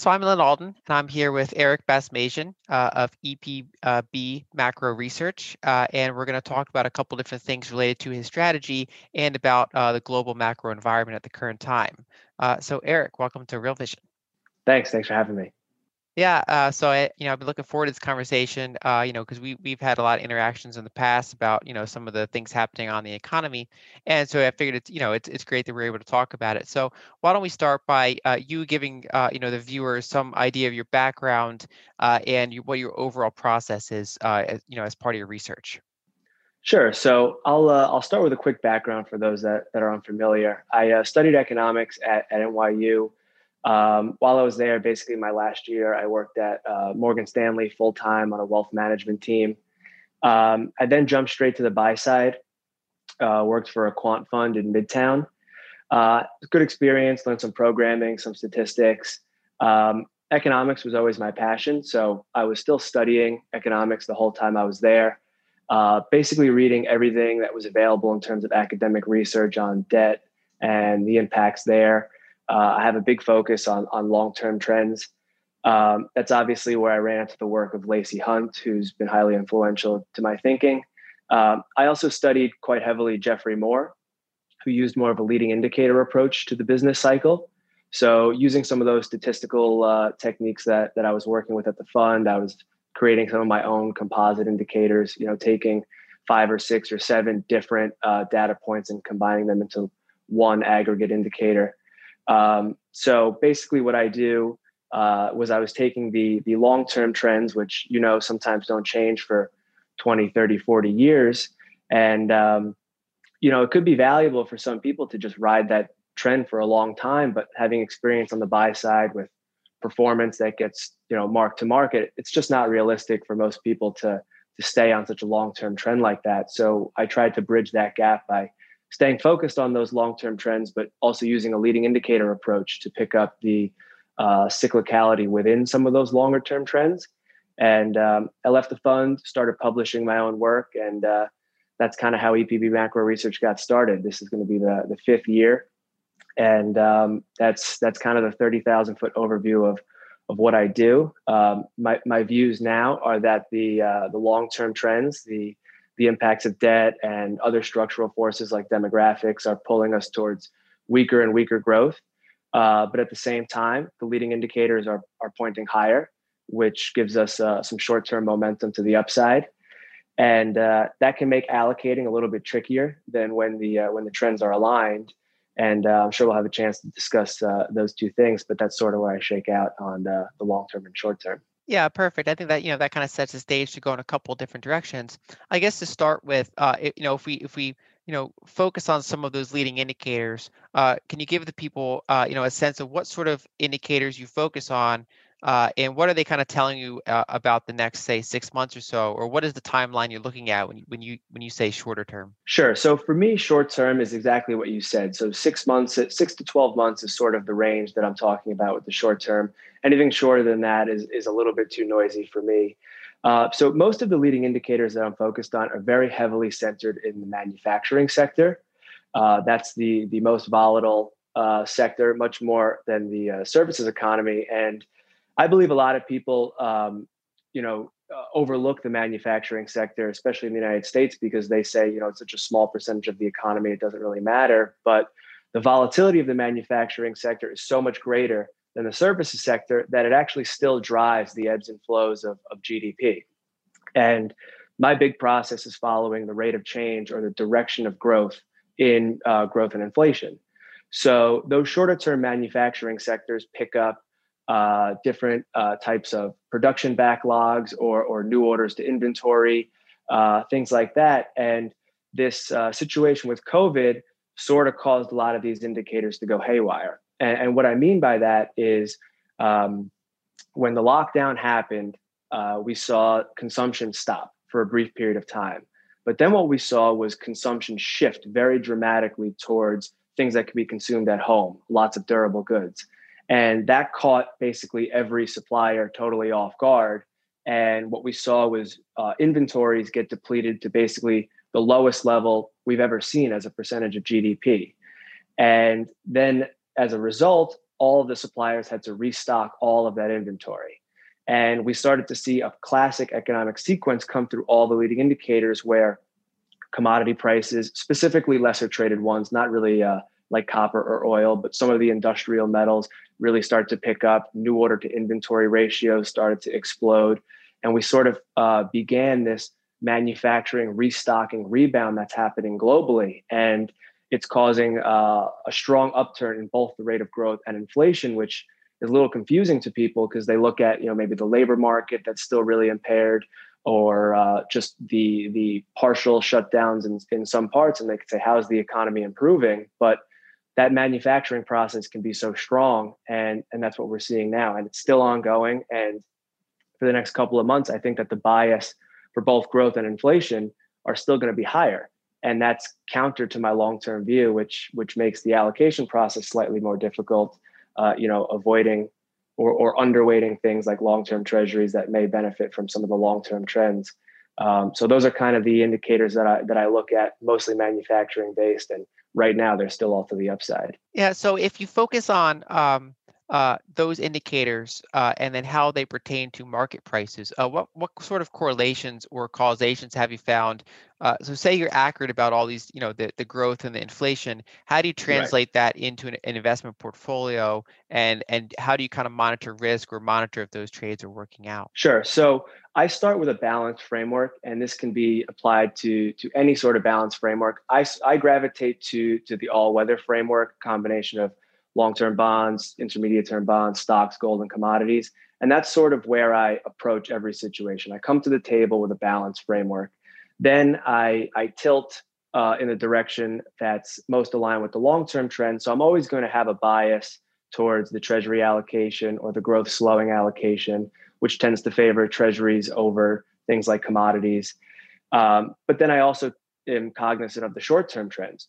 So I'm Lyn Alden, and I'm here with Eric Basmajian uh, of EPB Macro Research, uh, and we're going to talk about a couple different things related to his strategy and about uh, the global macro environment at the current time. Uh, so Eric, welcome to Real Vision. Thanks. Thanks for having me. Yeah, uh, so I, you know, I've been looking forward to this conversation. Uh, you know, because we we've had a lot of interactions in the past about you know some of the things happening on the economy, and so I figured it's you know it's it's great that we're able to talk about it. So why don't we start by uh, you giving uh, you know the viewers some idea of your background uh, and what your overall process is, uh, as, you know, as part of your research. Sure. So I'll I'll start with a quick background for those that, that are unfamiliar. I studied economics at, at NYU. Um, while I was there, basically my last year, I worked at uh, Morgan Stanley full time on a wealth management team. Um, I then jumped straight to the buy side, uh, worked for a quant fund in Midtown. Uh, good experience, learned some programming, some statistics. Um, economics was always my passion. So I was still studying economics the whole time I was there, uh, basically reading everything that was available in terms of academic research on debt and the impacts there. Uh, I have a big focus on on long term trends. Um, that's obviously where I ran into the work of Lacey Hunt, who's been highly influential to my thinking. Um, I also studied quite heavily Geoffrey Moore, who used more of a leading indicator approach to the business cycle. So, using some of those statistical uh, techniques that that I was working with at the fund, I was creating some of my own composite indicators. You know, taking five or six or seven different uh, data points and combining them into one aggregate indicator. Um, so basically, what I do uh, was I was taking the the long term trends, which you know sometimes don't change for 20, 30, 40 years, and um, you know it could be valuable for some people to just ride that trend for a long time. But having experience on the buy side with performance that gets you know mark to market, it's just not realistic for most people to to stay on such a long term trend like that. So I tried to bridge that gap by staying focused on those long-term trends, but also using a leading indicator approach to pick up the uh, cyclicality within some of those longer-term trends. And um, I left the fund, started publishing my own work, and uh, that's kind of how EPB Macro Research got started. This is going to be the the fifth year, and um, that's that's kind of the thirty thousand foot overview of of what I do. Um, my my views now are that the uh, the long term trends, the the impacts of debt and other structural forces like demographics are pulling us towards weaker and weaker growth. Uh, but at the same time, the leading indicators are, are pointing higher, which gives us uh, some short term momentum to the upside. And uh, that can make allocating a little bit trickier than when the uh, when the trends are aligned. And uh, I'm sure we'll have a chance to discuss uh, those two things. But that's sort of where I shake out on the long term and short term. Yeah, perfect. I think that you know that kind of sets the stage to go in a couple different directions. I guess to start with, uh, it, you know, if we if we you know focus on some of those leading indicators, uh, can you give the people uh, you know a sense of what sort of indicators you focus on uh, and what are they kind of telling you uh, about the next, say, six months or so, or what is the timeline you're looking at when you, when you when you say shorter term? Sure. So for me, short term is exactly what you said. So six months, six to twelve months is sort of the range that I'm talking about with the short term. Anything shorter than that is is a little bit too noisy for me. Uh, so most of the leading indicators that I'm focused on are very heavily centered in the manufacturing sector. Uh, that's the the most volatile uh, sector, much more than the uh, services economy, and I believe a lot of people, um, you know, uh, overlook the manufacturing sector, especially in the United States, because they say, you know, it's such a small percentage of the economy, it doesn't really matter. But the volatility of the manufacturing sector is so much greater than the services sector that it actually still drives the ebbs and flows of, of GDP. And my big process is following the rate of change or the direction of growth in uh, growth and inflation. So those shorter term manufacturing sectors pick up uh, different uh, types of production backlogs or, or new orders to inventory, uh, things like that. And this uh, situation with COVID sort of caused a lot of these indicators to go haywire. And, and what I mean by that is um, when the lockdown happened, uh, we saw consumption stop for a brief period of time. But then what we saw was consumption shift very dramatically towards things that could be consumed at home, lots of durable goods. And that caught basically every supplier totally off guard. And what we saw was uh, inventories get depleted to basically the lowest level we've ever seen as a percentage of GDP. And then as a result, all of the suppliers had to restock all of that inventory. And we started to see a classic economic sequence come through all the leading indicators where commodity prices, specifically lesser traded ones, not really uh, like copper or oil, but some of the industrial metals really started to pick up. New order to inventory ratios started to explode. And we sort of uh, began this manufacturing restocking rebound that's happening globally. And it's causing uh, a strong upturn in both the rate of growth and inflation, which is a little confusing to people because they look at you know maybe the labor market that's still really impaired or uh, just the the partial shutdowns in, in some parts and they could say how's the economy improving but that manufacturing process can be so strong and and that's what we're seeing now and it's still ongoing and for the next couple of months i think that the bias for both growth and inflation are still going to be higher and that's counter to my long-term view which which makes the allocation process slightly more difficult uh, you know avoiding or, or underweighting things like long-term treasuries that may benefit from some of the long-term trends. Um, so those are kind of the indicators that i that i look at mostly manufacturing based and right now they're still all to the upside. Yeah so if you focus on um, uh, those indicators uh, and then how they pertain to market prices. Uh, what what sort of correlations or causations have you found? Uh, so, say you're accurate about all these, you know, the, the growth and the inflation. How do you translate right. that into an, an, investment portfolio, and and how do you kind of monitor risk or monitor if those trades are working out? Sure. So I start with a balanced framework, and this can be applied to to any sort of balanced framework. I I gravitate to to the all weather framework combination of long-term bonds, intermediate-term bonds, stocks, gold, and commodities. And that's sort of where I approach every situation. I come to the table with a balanced framework. Then I, I tilt uh, in the direction that's most aligned with the long-term trend. So I'm always going to have a bias towards the treasury allocation or the growth slowing allocation, which tends to favor treasuries over things like commodities. Um, but then I also am cognizant of the short-term trends.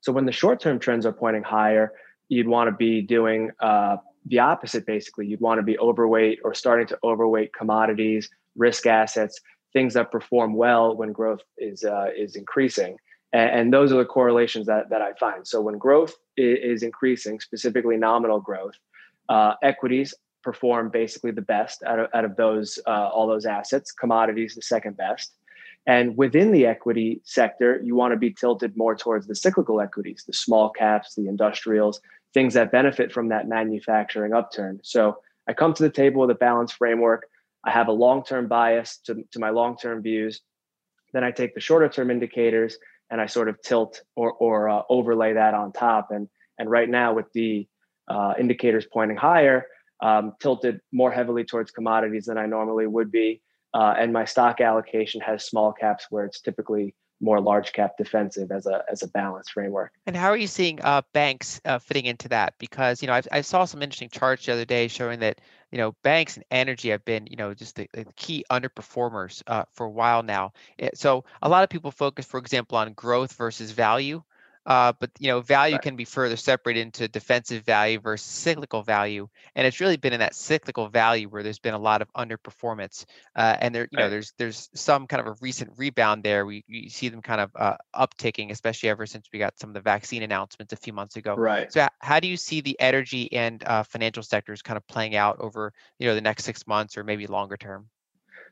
So when the short-term trends are pointing higher, you'd want to be doing uh, the opposite basically. You'd want to be overweight or starting to overweight commodities risk assets things that perform well when growth is uh, is increasing. And, and, those are the correlations that, that i find. So when growth is, increasing specifically nominal growth uh, equities perform basically the best out of, out of those uh, all those assets. Commodities the second best. And within the equity sector, you want to be tilted more towards the cyclical equities, the small caps, the industrials, things that benefit from that manufacturing upturn. So I come to the table with a balanced framework. I have a long term bias to, to my long term views. Then I take the shorter term indicators and I sort of tilt or, or uh, overlay that on top. And, and right now, with the uh, indicators pointing higher, um, tilted more heavily towards commodities than I normally would be. Uh, and my stock allocation has small caps where it's typically more large cap defensive as a as a balanced framework. And how are you seeing uh, banks uh, fitting into that? Because you know I've, i saw some interesting charts the other day showing that you know banks and energy have been you know just the, the key underperformers uh, for a while now. Eh, so a lot of people focus, for example, on growth versus value. Uh, but you know, value right. can be further separated into defensive value versus cyclical value, and it's really been in that cyclical value where there's been a lot of underperformance. Uh, and there, you right. know, there's there's some kind of a recent rebound there. We, we see them kind of uh, upticking, especially ever since we got some of the vaccine announcements a few months ago. Right. So how do you see the energy and uh, financial sectors kind of playing out over you know the next six months or maybe longer term?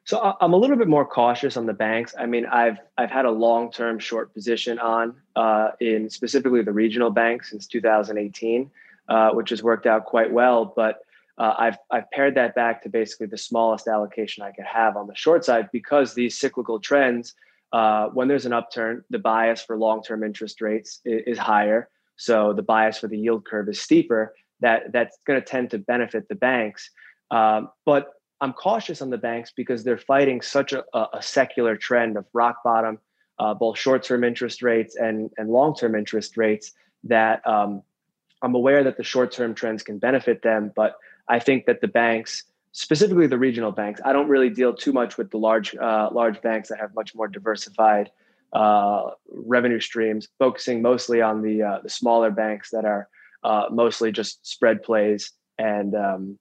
So I'm a little bit more cautious on the banks. I mean, I've I've had a long term short position on uh, in specifically the regional banks since 2018, uh, which has worked out quite well. But uh, I've I've pared that back to basically the smallest allocation I could have on the short side because these cyclical trends. Uh, when there's an upturn, the bias for long term interest rates is, is higher. So the bias for the yield curve is steeper. That that's going to tend to benefit the banks. Um, but I'm cautious on the banks because they're fighting such a, a secular trend of rock bottom uh, both short-term interest rates and and long-term interest rates that um, I'm aware that the short-term trends can benefit them, but I think that the banks, specifically the regional banks, I don't really deal too much with the large uh, large banks that have much more diversified uh, revenue streams, focusing mostly on the uh, the smaller banks that are uh, mostly just spread plays. And um,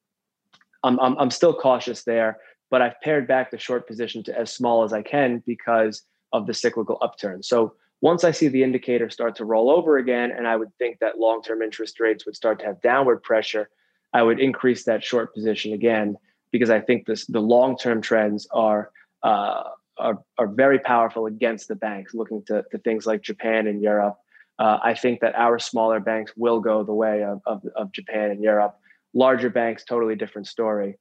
I'm, I'm I'm still cautious there, but I've pared back the short position to as small as I can because of the cyclical upturn. So once I see the indicator start to roll over again, and I would think that long term interest rates would start to have downward pressure, I would increase that short position again because I think this the long term trends are. Uh, are, are very powerful against the banks, looking to, to things like Japan and Europe. Uh, I think that our smaller banks will go the way of, of, of Japan and Europe. Larger banks, totally different story.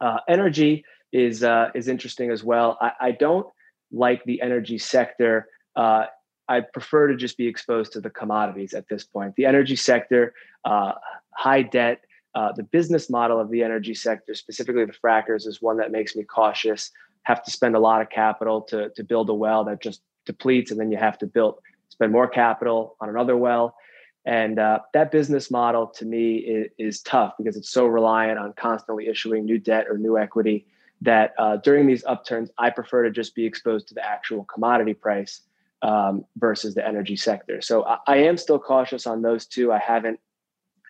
Uh, energy is uh, is interesting as well. I, I, don't like the energy sector. Uh, I prefer to just be exposed to the commodities at this point. The energy sector, uh, high debt, uh, the business model of the energy sector, specifically the frackers, is one that makes me cautious have to spend a lot of capital to, to build a well that just depletes and then you have to build spend more capital on another well and uh, that business model to me is, is, tough because it's so reliant on constantly issuing new debt or new equity that uh, during these upturns i prefer to just be exposed to the actual commodity price um, versus the energy sector so I, I am still cautious on those two i haven't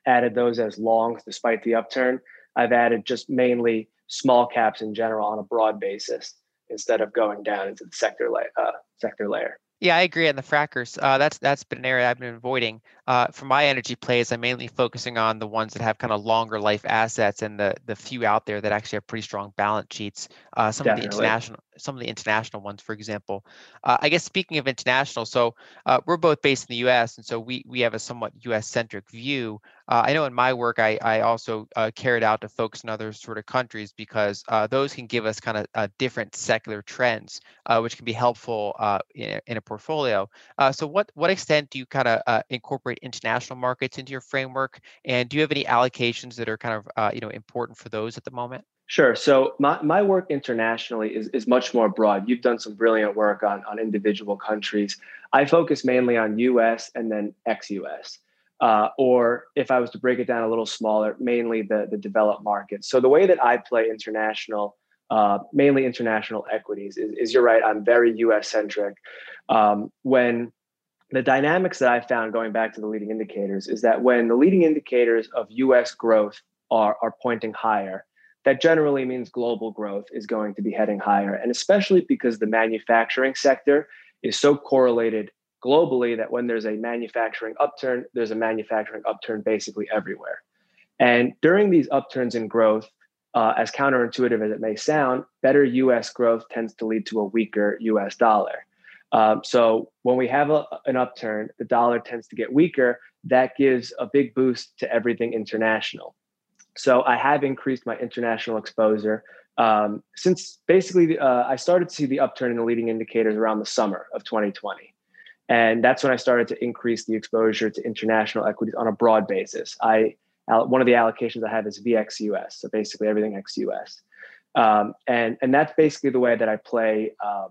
added those as longs despite the upturn i've added just mainly small caps in general on a broad basis instead of going down into the sector, la- uh, sector layer. Yeah, I agree on the frackers. Uh, that's that's been an area I've been avoiding. Uh, for my energy plays, I'm mainly focusing on the ones that have kind of longer life assets and the the few out there that actually have pretty strong balance sheets. Uh, some Definitely. of the international some of the international ones, for example. Uh, I guess speaking of international, so uh, we're both based in the U.S. and so we we have a somewhat U.S. centric view. Uh, I know in my work, I I also uh, carried out to folks in other sort of countries because uh, those can give us kind of uh, different secular trends, which can be helpful in, a, in a portfolio. so what what extent do you kind of incorporate international markets into your framework, and do you have any allocations that are kind of you know important for those at the moment? Sure. So my, my work internationally is, is much more broad. You've done some brilliant work on, on individual countries. I focus mainly on US and then ex US. Uh, or if I was to break it down a little smaller, mainly the, the developed markets. So the way that I play international, uh, mainly international equities, is, is, you're right, I'm very US centric. Um, when the dynamics that I found going back to the leading indicators is that when the leading indicators of US growth are, are pointing higher, that generally means global growth is going to be heading higher. And especially because the manufacturing sector is so correlated globally that when there's a manufacturing upturn, there's a manufacturing upturn basically everywhere. And during these upturns in growth, uh, as counterintuitive as it may sound, better US growth tends to lead to a weaker US dollar. Um, so when we have a, an upturn, the dollar tends to get weaker. That gives a big boost to everything international. So I have increased my international exposure um, since basically uh, I started to see the upturn in the leading indicators around the summer of 2020. And that's when I started to increase the exposure to international equities on a broad basis. I one of the allocations I have is VXUS, so basically everything ex-US, um, and and that's basically the way that I play um,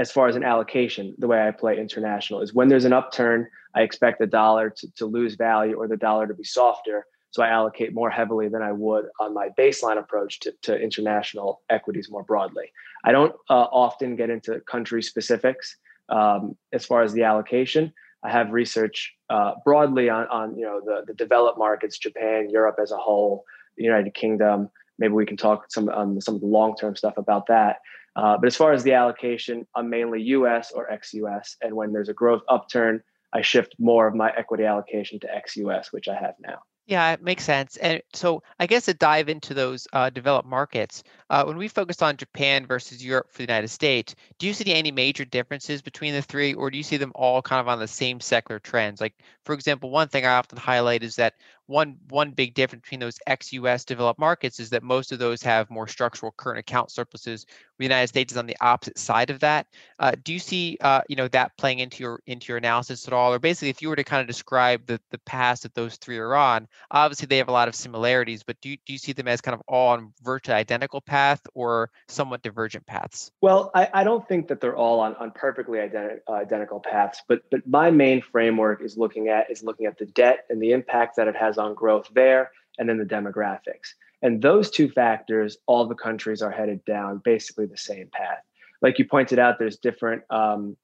as far as an allocation. The way I play international is when there's an upturn, I expect the dollar to, to lose value or the dollar to be softer. So I allocate more heavily than I would on my baseline approach to, to international equities more broadly. I don't uh, often get into country specifics um, as far as the allocation. I have research uh, broadly on, on you know the, the developed markets, Japan, Europe as a whole, the United Kingdom. Maybe we can talk some um, some of the long term stuff about that. Uh, but as far as the allocation, I'm mainly U.S. or ex-U.S. And when there's a growth upturn, I shift more of my equity allocation to ex-U.S., which I have now. Yeah, it makes sense. And so I guess to dive into those uh, developed markets, uh, when we focus on Japan versus Europe for the United States, do you see any major differences between the three, or do you see them all kind of on the same secular trends? Like, for example, one thing I often highlight is that one one big difference between those ex-US developed markets is that most of those have more structural current account surpluses. The United States is on the opposite side of that. Uh, do you see uh, you know that playing into your into your analysis at all, or basically if you were to kind of describe the the path that those three are on, obviously they have a lot of similarities, but do you, do you see them as kind of all on virtually identical path or somewhat divergent paths? Well, I, I don't think that they're all on, on perfectly identi- uh, identical paths, but but my main framework is looking at is looking at the debt and the impact that it has on growth there, and then the demographics. And those two factors, all the countries are headed down basically the same path. Like you pointed out, there's different um,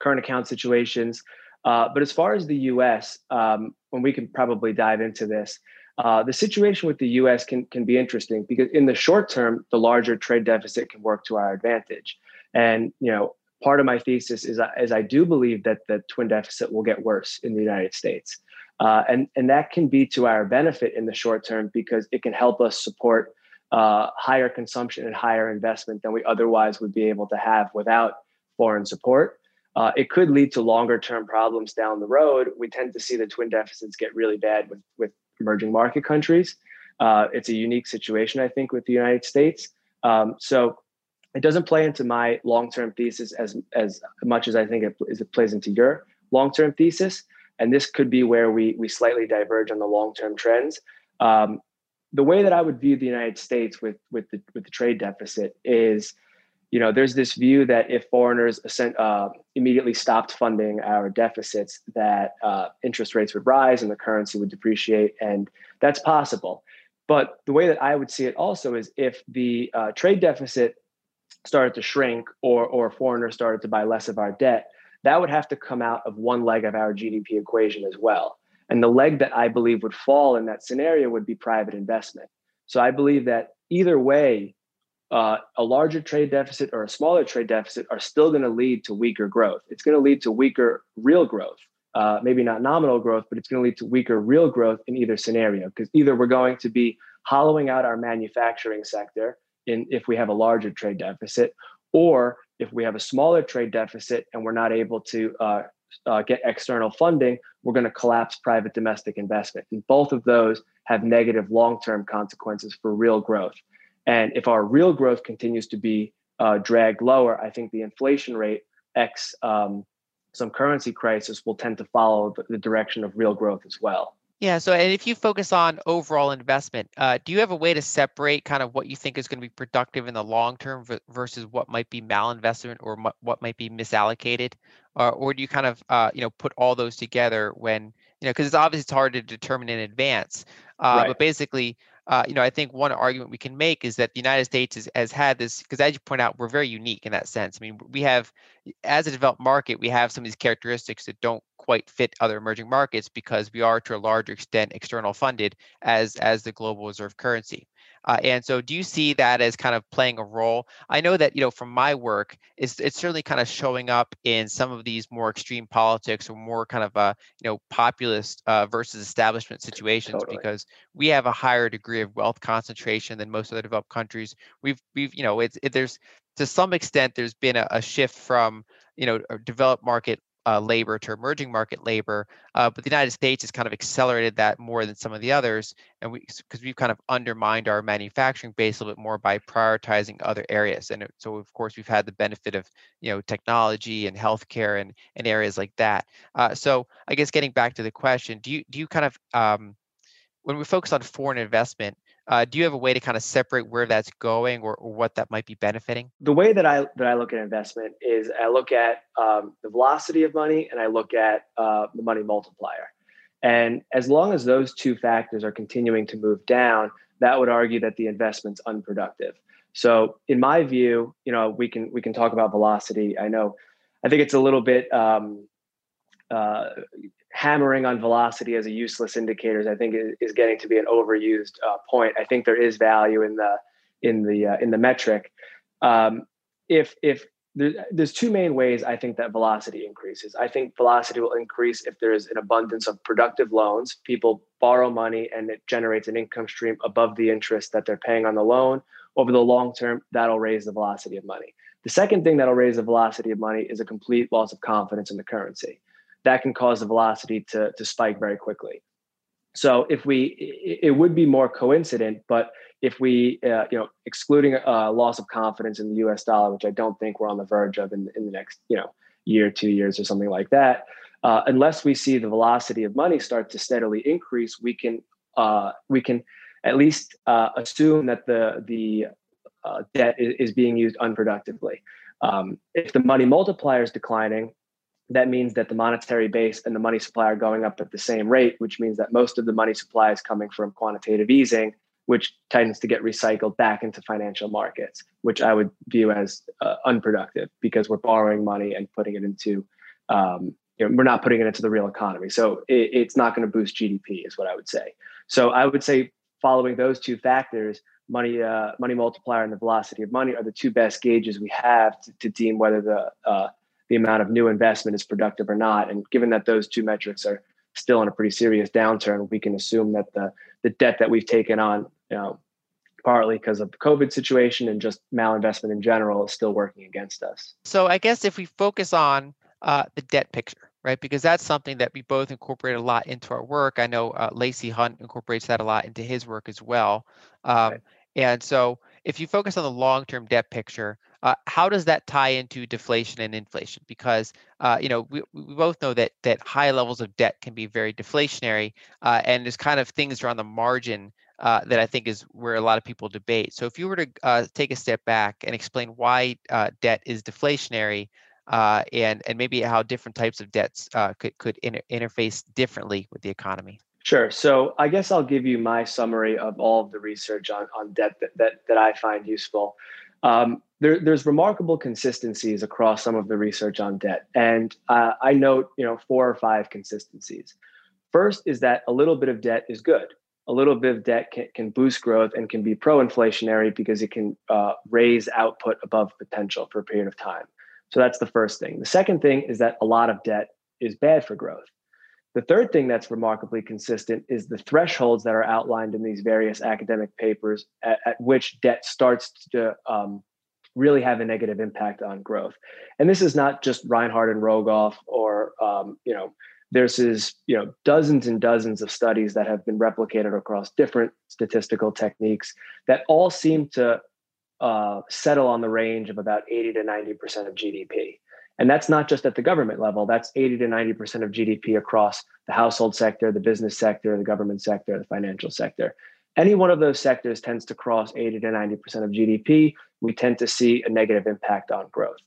current account situations. Uh, but as far as the US, um, when we can probably dive into this, uh, the situation with the US can, can be interesting because in the short term, the larger trade deficit can work to our advantage. And, you know, part of my thesis is, is I do believe that the twin deficit will get worse in the United States. Uh, and, and that can be to our benefit in the short term because it can help us support uh, higher consumption and higher investment than we otherwise would be able to have without foreign support. Uh, it could lead to longer term problems down the road. We tend to see the twin deficits get really bad with, with emerging market countries. Uh, it's a unique situation, I think, with the United States. Um, so it doesn't play into my long term thesis as, as much as I think it, as it plays into your long term thesis and this could be where we we slightly diverge on the long term trends. Um, the way that I would view the United States with with the with the trade deficit is, you know, there's this view that if foreigners uh, immediately stopped funding our deficits, that uh, interest rates would rise and the currency would depreciate, and that's possible. But the way that I would see it also is if the uh, trade deficit started to shrink or or foreigners started to buy less of our debt, that would have to come out of one leg of our GDP equation as well. And the leg that I believe would fall in that scenario would be private investment. So I believe that either way, uh, a larger trade deficit or a smaller trade deficit are still going to lead to weaker growth. It's going to lead to weaker real growth. Uh, maybe not nominal growth, but it's going to lead to weaker real growth in either scenario. Because either we're going to be hollowing out our manufacturing sector in if we have a larger trade deficit, or if we have a smaller trade deficit and we're not able to uh, uh, get external funding, we're going to collapse private domestic investment. And both of those have negative long term consequences for real growth. And if our real growth continues to be uh, dragged lower, I think the inflation rate, X um, some currency crisis, will tend to follow the, the direction of real growth as well. Yeah. So, and if you focus on overall investment, uh, do you have a way to separate kind of what you think is going to be productive in the long term versus what might be malinvestment or m- what might be misallocated, uh, or do you kind of uh, you know put all those together when you know because it's obviously it's hard to determine in advance, uh, right. but basically uh, you know, I think one argument we can make is that the United States has, has had this, because as you point out, we're very unique in that sense. I mean, we have, as a developed market, we have some of these characteristics that don't quite fit other emerging markets because we are to a larger extent external funded as as the global reserve currency. Uh, and so, do you see that as kind of playing a role? I know that you know from my work, it's it's certainly kind of showing up in some of these more extreme politics or more kind of uh, you know populist uh, versus establishment situations totally. because we have a higher degree of wealth concentration than most other developed countries. We've we've you know it's it, there's to some extent there's been a, a shift from you know developed market uh, labor to emerging market labor. Uh, but the United States has kind of accelerated that more than some of the others, and we because we've kind of undermined our manufacturing base a little bit more by prioritizing other areas. And so, of course, we've had the benefit of you know technology and healthcare and and areas like that. Uh, so, I guess getting back to the question, do you do you kind of um, when we focus on foreign investment, uh, do you have a way to kind of separate where that's going or, or, what that might be benefiting? The way that I that I look at investment is I look at um, the velocity of money and I look at uh, the money multiplier. And as long as those two factors are continuing to move down, that would argue that the investment's unproductive. So, in my view, you know, we can we can talk about velocity. I know, I think it's a little bit um, uh, hammering on velocity as a useless indicator, I think is, getting to be an overused uh, point. I think there is value in the in the uh, in the metric. Um, if if there, there's two main ways I think that velocity increases. I think velocity will increase if there is an abundance of productive loans. People borrow money and it generates an income stream above the interest that they're paying on the loan. Over the long term, that'll raise the velocity of money. The second thing that'll raise the velocity of money is a complete loss of confidence in the currency that can cause the velocity to, to spike very quickly. So if we, it would be more coincident, but if we, uh, you know, excluding uh, loss of confidence in the U.S. dollar, which I don't think we're on the verge of in, in the next, you know, year, two years, or something like that, uh, unless we see the velocity of money start to steadily increase, we can uh, we can at least uh, assume that the the debt is, is, being used unproductively. Um, if the money multiplier is declining, that means that the monetary base and the money supply are going up at the same rate, which means that most of the money supply is coming from quantitative easing, which tends to get recycled back into financial markets, which I would view as uh, unproductive because we're borrowing money and putting it into, um, you know, we're not putting it into the real economy. So it, it's not going to boost GDP, is what I would say. So I would say, following those two factors, money uh, money multiplier and the velocity of money are the two best gauges we have to, to deem whether the uh, the amount of new investment is productive or not. And given that those two metrics are still in a pretty serious downturn, we can assume that the the debt that we've taken on, you know, partly because of the COVID situation and just malinvestment in general, is still working against us. So I guess if we focus on uh, the debt picture, right, because that's something that we both incorporate a lot into our work. I know uh, Lacey Hunt incorporates that a lot into his work as well. Um, right. And so if you focus on the long-term debt picture, uh, how does that tie into deflation and inflation? Because uh, you know we, we both know that that high levels of debt can be very deflationary, uh, and there's kind of things around the margin uh, that I think is where a lot of people debate. So if you were to uh, take a step back and explain why uh, debt is deflationary, and and maybe how different types of debts could could inter- interface differently with the economy. Sure. So I guess I'll give you my summary of all of the research on, on debt that, that, that I find useful. Um, there, there's remarkable consistencies across some of the research on debt, and uh, I note you know four or five consistencies. First is that a little bit of debt is good. A little bit of debt can, can boost growth and can be pro-inflationary because it can uh, raise output above potential for a period of time. So that's the first thing. The second thing is that a lot of debt is bad for growth. The third thing that's remarkably consistent is the thresholds that are outlined in these various academic papers at, at which debt starts to um, really have a negative impact on growth. And this is not just Reinhart and Rogoff or, um, you know, there's is, you know, dozens and dozens of studies that have been replicated across different statistical techniques that all seem to uh, settle on the range of about 80 to 90% of GDP. And that's not just at the government level, that's 80 to 90% of GDP across the household sector, the business sector, the government sector, the financial sector. Any one of those sectors tends to cross 80 to 90% of GDP. We tend to see a negative impact on growth.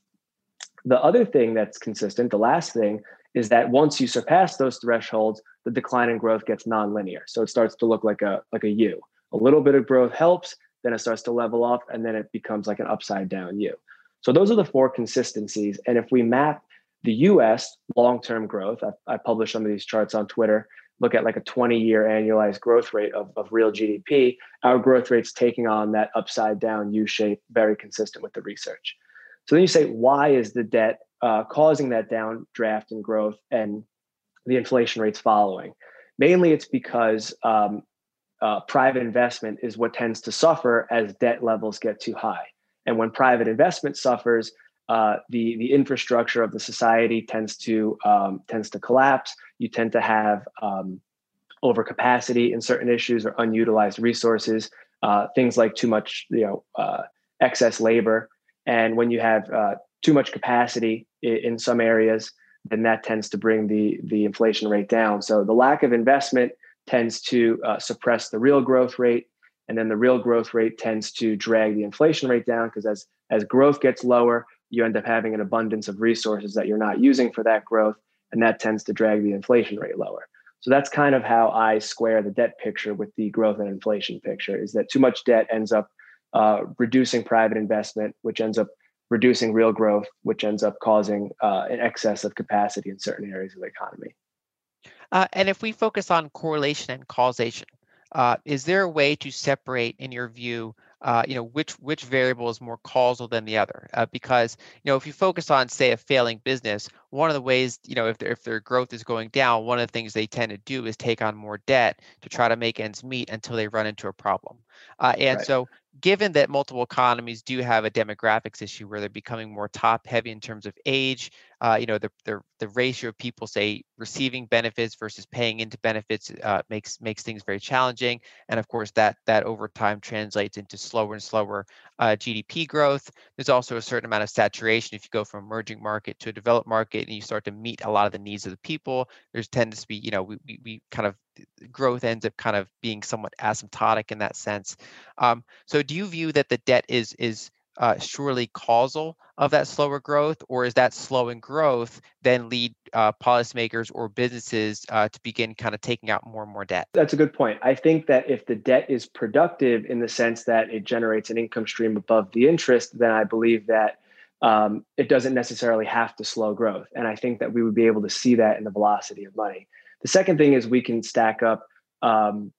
The other thing that's consistent, the last thing, is that once you surpass those thresholds, the decline in growth gets nonlinear. So it starts to look like a like a U. A little bit of growth helps, then it starts to level off, and then it becomes like an upside down U. So those are the four consistencies. And if we map the US long term growth, I, I published some of these charts on Twitter, look at like a 20 year annualized growth rate of, of real GDP, our growth rate's taking on that upside down U shape, very consistent with the research. So then you say, why is the debt uh, causing that downdraft in growth and the inflation rates following? Mainly it's because um, uh, private investment is what tends to suffer as debt levels get too high. And when private investment suffers, uh, the the infrastructure of the society tends to um, tends to collapse. You tend to have um, overcapacity in certain issues or unutilized resources. Uh, things like too much, you know, uh, excess labor. And when you have uh, too much capacity in, in, some areas, then that tends to bring the the inflation rate down. So the lack of investment tends to uh, suppress the real growth rate and then the real growth rate tends to drag the inflation rate down because as as growth gets lower you end up having an abundance of resources that you're not using for that growth and that tends to drag the inflation rate lower. So that's kind of how i square the debt picture with the growth and inflation picture is that too much debt ends up uh, reducing private investment which ends up reducing real growth which ends up causing uh, an excess of capacity in certain areas of the economy. Uh, and if we focus on correlation and causation uh, is there a way to separate, in your view, uh, you know, which which variable is more causal than the other? Uh, because you know, if you focus on, say, a failing business, one of the ways, you know, if their if their growth is going down, one of the things they tend to do is take on more debt to try to make ends meet until they run into a problem. Uh, and right. so, given that multiple economies do have a demographics issue where they're becoming more top heavy in terms of age, uh, you know, the, the the ratio of people say receiving benefits versus paying into benefits uh, makes makes things very challenging, and of course that that over time translates into slower and slower uh, GDP growth. There's also a certain amount of saturation if you go from emerging market to a developed market and you start to meet a lot of the needs of the people. There's tends to be, you know, we we, we kind of growth ends up kind of being somewhat asymptotic in that sense. Um, so do you view that the debt is is uh, surely causal of that slower growth, or is that slowing growth then lead uh, policymakers or businesses uh, to begin kind of taking out more and more debt? That's a good point. I think that if the debt is productive in the sense that it generates an income stream above the interest, then I believe that um, it doesn't necessarily have to slow growth. And I think that we would be able to see that in the velocity of money. The second thing is we can stack up um,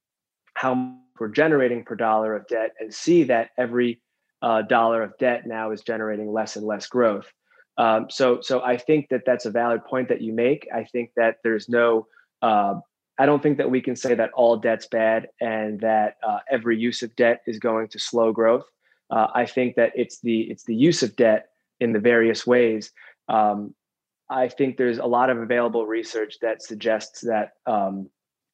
how we're generating per dollar of debt and see that every uh, dollar of debt now is generating less and less growth. Um, so, so I think that that's a valid point that you make. I think that there's no, uh, I don't think that we can say that all debt's bad and that uh, every use of debt is going to slow growth. Uh, I think that it's the it's the use of debt in the various ways. Um, I think there's a lot of available research that suggests that um,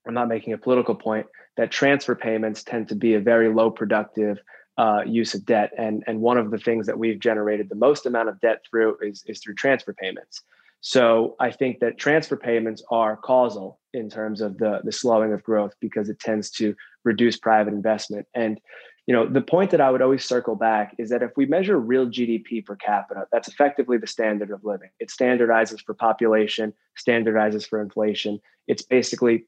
I'm not making a political point that transfer payments tend to be a very low productive uh, use of debt. And, and one of the things that we've generated the most amount of debt through is, is through transfer payments. So I think that transfer payments are causal in terms of the, the slowing of growth because it tends to reduce private investment. And you know the point that i would always circle back is that if we measure real gdp per capita that's effectively the standard of living it standardizes for population standardizes for inflation it's basically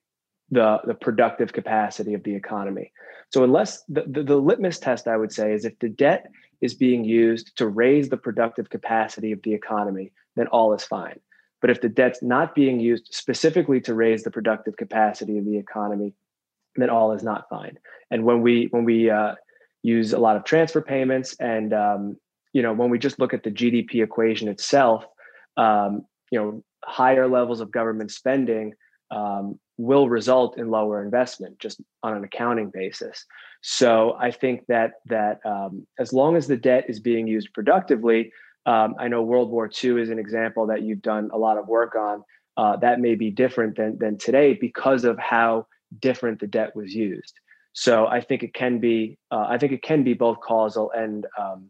the, the productive capacity of the economy. So unless the, the, the litmus test, I would say, is if the debt is being used to raise the productive capacity of the economy, then all is fine. But if the debt's not being used specifically to raise the productive capacity of the economy, then all is not fine. And when we when we uh, use a lot of transfer payments, and um, you know when we just look at the GDP equation itself, um, you know higher levels of government spending um, will result in lower investment just on an accounting basis. So I think that that um, as long as the debt is being used productively, um, I know World War II is an example that you've done a lot of work on. Uh, that may be different than than today because of how different the debt was used. So I think it can be uh, I think it can be both causal and um,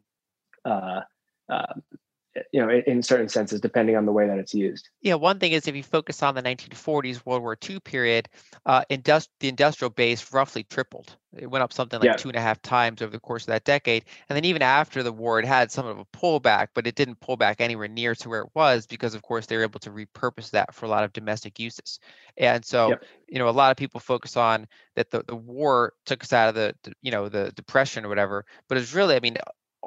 uh, uh you know, in, certain senses, depending on the way that it's used. Yeah, one thing is if you focus on the 1940s World War II period, uh, industri- the industrial base roughly tripled. It went up something like yeah. two and a half times over the course of that decade. And then even after the war, it had some of a pullback, but it didn't pull back anywhere near to where it was because, of course, they were able to repurpose that for a lot of domestic uses. And so, yep. you know, a lot of people focus on that the, the war took us out of the you know, the depression or whatever, but it's really, I mean,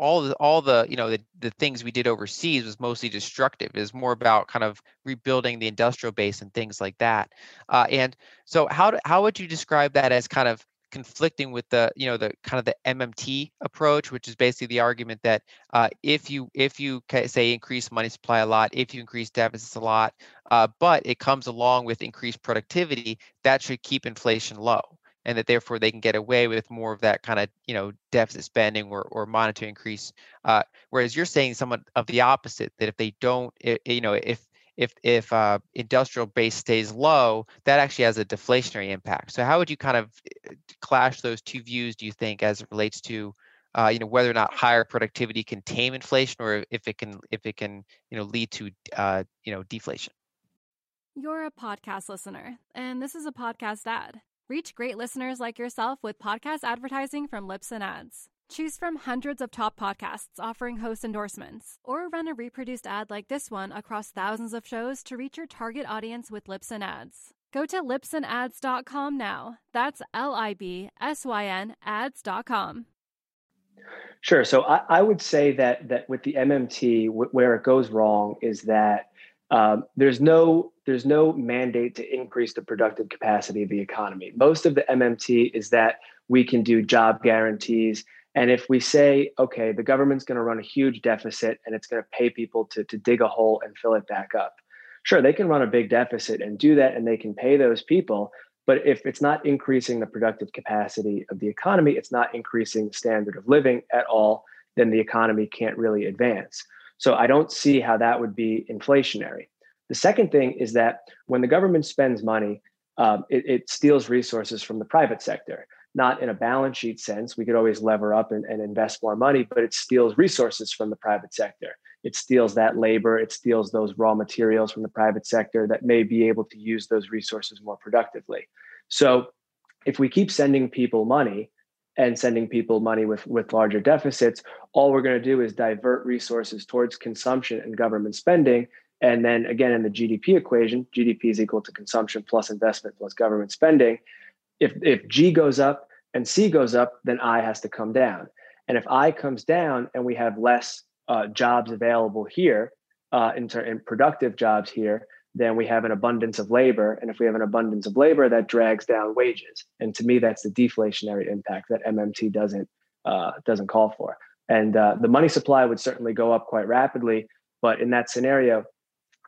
all the all the you know the, the things we did overseas was mostly destructive. Is more about kind of rebuilding the industrial base and things like that. Uh, and so how do, how would you describe that as kind of conflicting with the you know the kind of the mmt approach which is basically the argument that uh, if you if you say increase money supply a lot if you increase deficits a lot uh, but it comes along with increased productivity that should keep inflation low and that therefore they can get away with more of that kind of you know deficit spending or, or monetary increase uh, whereas you're saying somewhat of the opposite that if they don't it, you know if if if uh, industrial base stays low that actually has a deflationary impact. So how would you kind of eh, clash those two views do you think as it relates to uh, you know whether or not higher productivity can tame inflation or if it can if it can you know lead to uh, you know deflation? You're a podcast listener and this is a podcast ad Reach great listeners like yourself with podcast advertising from Libsyn Ads. Choose from hundreds of top podcasts offering host endorsements, or run a reproduced ad like this one across thousands of shows to reach your target audience with Libsyn Ads. Go to libsynads.com now. That's L I B S Y N ads.com. Sure. So I, I, would say that that with the MMT, w- where it goes wrong is that um, there's no there's no mandate to increase the productive capacity of the economy. Most of the MMT is that we can do job guarantees. And if we say, okay, the government's going to run a huge deficit and it's going to pay people to, to dig a hole and fill it back up, sure, they can run a big deficit and do that and they can pay those people. But if it's not increasing the productive capacity of the economy, it's not increasing the standard of living at all, then the economy can't really advance. So I don't see how that would be inflationary. The second thing is that when the government spends money, um, it, it, steals resources from the private sector. Not in a balance sheet sense, we could always lever up and, and invest more money, but it steals resources from the private sector. It steals that labor, it steals those raw materials from the private sector that may be able to use those resources more productively. So if we keep sending people money, and sending people money with with larger deficits all we're going to do is divert resources towards consumption and government spending and then again in the gdp equation gdp is equal to consumption plus investment plus government spending if if g goes up and c goes up then i has to come down and if i comes down and we have less uh, jobs available here uh, in, ter- in productive jobs here then we have an abundance of labor. And if we have an abundance of labor, that drags down wages. And to me, that's the deflationary impact that MMT doesn't uh, doesn't call for. And uh, the money supply would certainly go up quite rapidly, but in that scenario,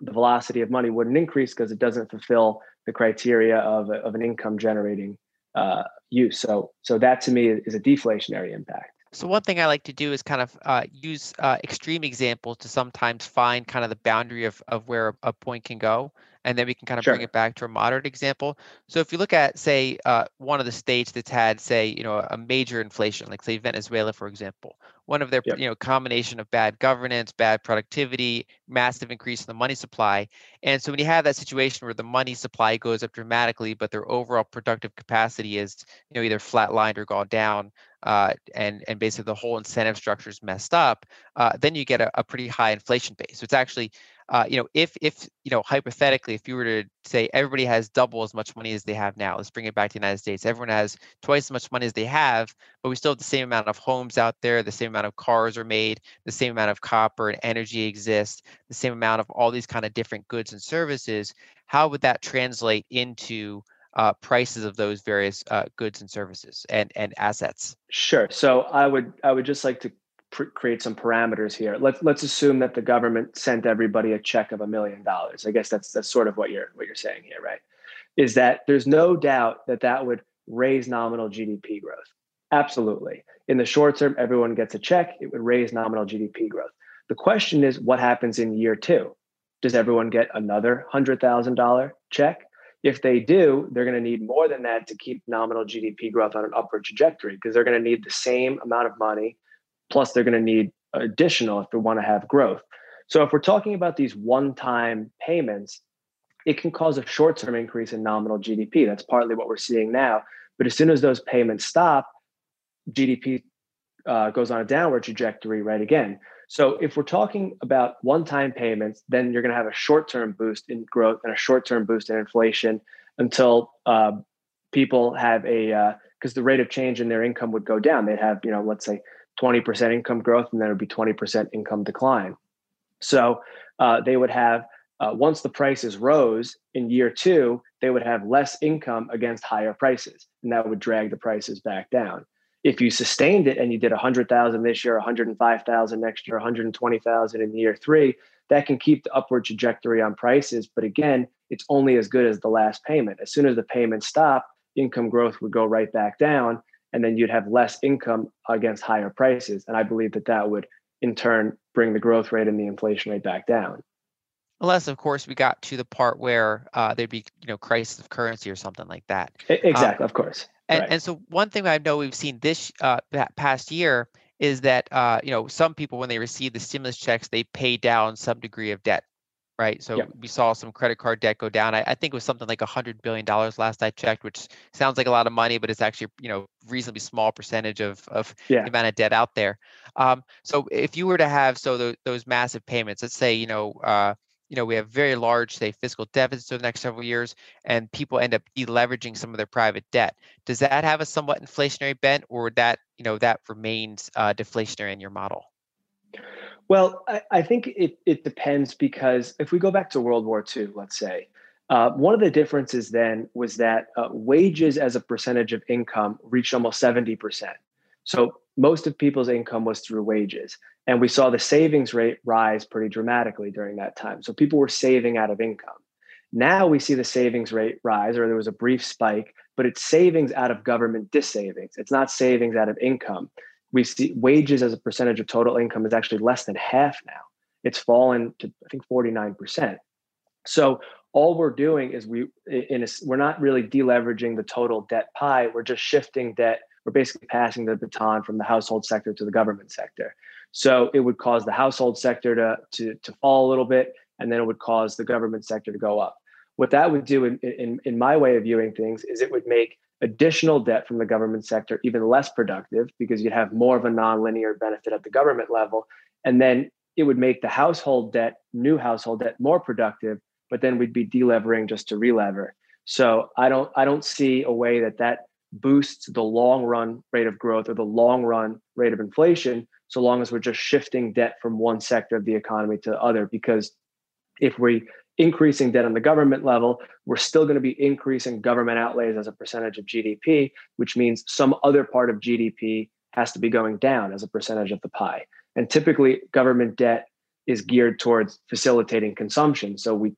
the velocity of money wouldn't increase because it doesn't fulfill the criteria of, of an income generating uh, use. So, so that to me is a deflationary impact. So one thing I like to do is kind of uh, use uh, extreme examples to sometimes find kind of the boundary of, of where a point can go, and then we can kind of sure. bring it back to a moderate example. So if you look at, say, uh, one of the states that's had, say, you know, a major inflation, like say Venezuela, for example, one of their, yep. you know, combination of bad governance, bad productivity, massive increase in the money supply, and so when you have that situation where the money supply goes up dramatically, but their overall productive capacity is, you know, either flatlined or gone down, uh, and and basically the whole incentive structure is messed up, uh, then you get a, a, pretty high inflation base. So it's actually, uh, you know, if if you know hypothetically, if you were to say everybody has double as much money as they have now, let's bring it back to the United States. Everyone has twice as much money as they have, but we still have the same amount of homes out there, the same amount of cars are made, the same amount of copper and energy exists, the same amount of all these kind of different goods and services. How would that translate into uh, prices of those various uh, goods and services and, and assets? Sure. So I would I would just like to pr- create some parameters here. Let's let's assume that the government sent everybody a check of a million dollars. I guess that's that's sort of what you're what you're saying here, right? Is that there's no doubt that that would raise nominal GDP growth. Absolutely. In the short term, everyone gets a check. It would raise nominal GDP growth. The question is, what happens in year two? Does everyone get another hundred thousand dollar check? If they do, they're going to need more than that to keep nominal GDP growth on an upward trajectory because they're going to need the same amount of money, plus they're going to need additional if they want to have growth. So if we're talking about these one-time payments, it can cause a short-term increase in nominal GDP. That's partly what we're seeing now. But as soon as those payments stop, GDP uh, goes on a downward trajectory right again. So if we're talking about one-time payments, then you're going to have a short-term boost in growth and a short-term boost in inflation until uh, people have a because uh, the rate of change in their income would go down. They'd have you know let's say 20% income growth and then it would be 20% income decline. So uh, they would have uh, once the prices rose in year two, they would have less income against higher prices, and that would drag the prices back down if you sustained it and you did 100,000 this year, 105,000 next year, 120,000 in year three, that can keep the upward trajectory on prices. But again, it's only as good as the last payment. As soon as the payments stop, income growth would go right back down, and then you'd have less income against higher prices. And I believe that that would, in turn, bring the growth rate and the inflation rate back down. Unless, of course, we got to the part where uh, there'd be, you know, crisis of currency or something like that. Exactly, um, of course. And, right. and so one thing I know we've seen this uh, past year is that uh, you know some people when they receive the stimulus checks they pay down some degree of debt, right? So yep. we saw some credit card debt go down. I, I think it was something like a hundred billion dollars last I checked, which sounds like a lot of money, but it's actually you know reasonably small percentage of of yeah. the amount of debt out there. Um, so if you were to have so those, those massive payments, let's say you know. Uh, you know, we have very large, say, fiscal deficits over the next several years, and people end up deleveraging some of their private debt. Does that have a somewhat inflationary bent, or that you know that remains uh, deflationary in your model? Well, I, I, think it it depends because if we go back to World War II, let's say, uh, one of the differences then was that uh, wages as a percentage of income reached almost seventy percent. So most of people's income was through wages. And we saw the savings rate rise pretty dramatically during that time. So people were saving out of income. Now we see the savings rate rise, or there was a brief spike, but it's savings out of government dissavings. It's not savings out of income. We see wages as a percentage of total income is actually less than half now. It's fallen to I think 49%. So all we're doing is we in a, we're not really deleveraging the total debt pie. We're just shifting debt. We're basically passing the baton from the household sector to the government sector. So it would cause the household sector to to to fall a little bit, and then it would cause the government sector to go up. What that would do, in in, in my way of viewing things, is it would make additional debt from the government sector even less productive because you'd have more of a nonlinear benefit at the government level, and then it would make the household debt, new household debt, more productive but then we'd be delevering just to relever. So I don't I don't see a way that that boosts the long run rate of growth or the long run rate of inflation so long as we're just shifting debt from one sector of the economy to the other. Because if we increasing debt on the government level we're still going to be increasing government outlays as a percentage of gdp which means some other part of gdp has to be going down as a percentage of the pie. And typically government debt is geared towards facilitating consumption. So we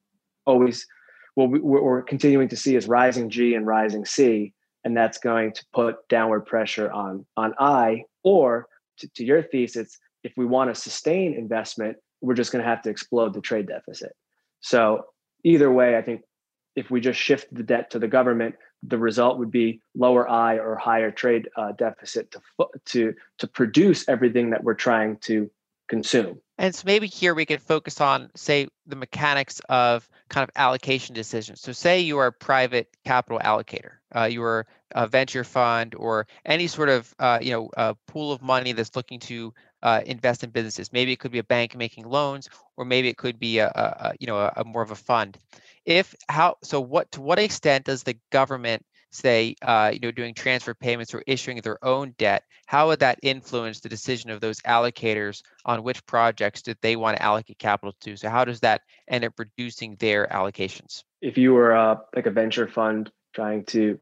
always what we're continuing to see is rising G and rising C, and that's going to put downward pressure on on I. Or to, to your thesis, if we want to sustain investment, we're just going to have to explode the trade deficit. So either way, I think if we just shift the debt to the government, the result would be lower I or higher trade uh, deficit to to to produce everything that we're trying to consume. And so maybe here we could focus on, say, the mechanics of kind of allocation decisions. So, say you are a private capital allocator, uh, you are a venture fund or any sort of uh, you know a pool of money that's looking to uh, invest in businesses. Maybe it could be a bank making loans, or maybe it could be a, a, you know a, a more of a fund. If how so, what to what extent does the government say, uh, you know, doing transfer payments or issuing their own debt, how would that influence the decision of those allocators on which projects that they want to allocate capital to? So how does that end up reducing their allocations? If you were uh, like a venture fund trying to,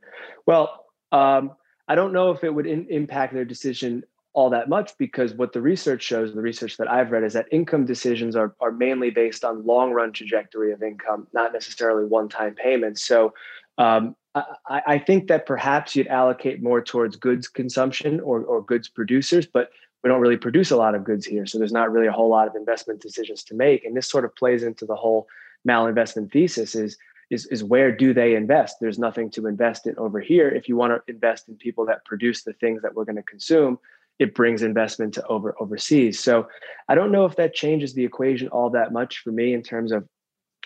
well, um, I don't know if it would in- impact their decision all that much because what the research shows, the research that I've read, is that income decisions are, are mainly based on long run trajectory of income, not necessarily one time payments. So um, I, I, think that perhaps you'd allocate more towards goods consumption or, or goods producers, but we don't really produce a lot of goods here. So there's not really a whole lot of investment decisions to make. And this sort of plays into the whole malinvestment thesis is, is, is where do they invest? There's nothing to invest in over here. If you want to invest in people that produce the things that we're going to consume, it brings investment to over overseas. So I don't know if that changes the equation all that much for me in terms of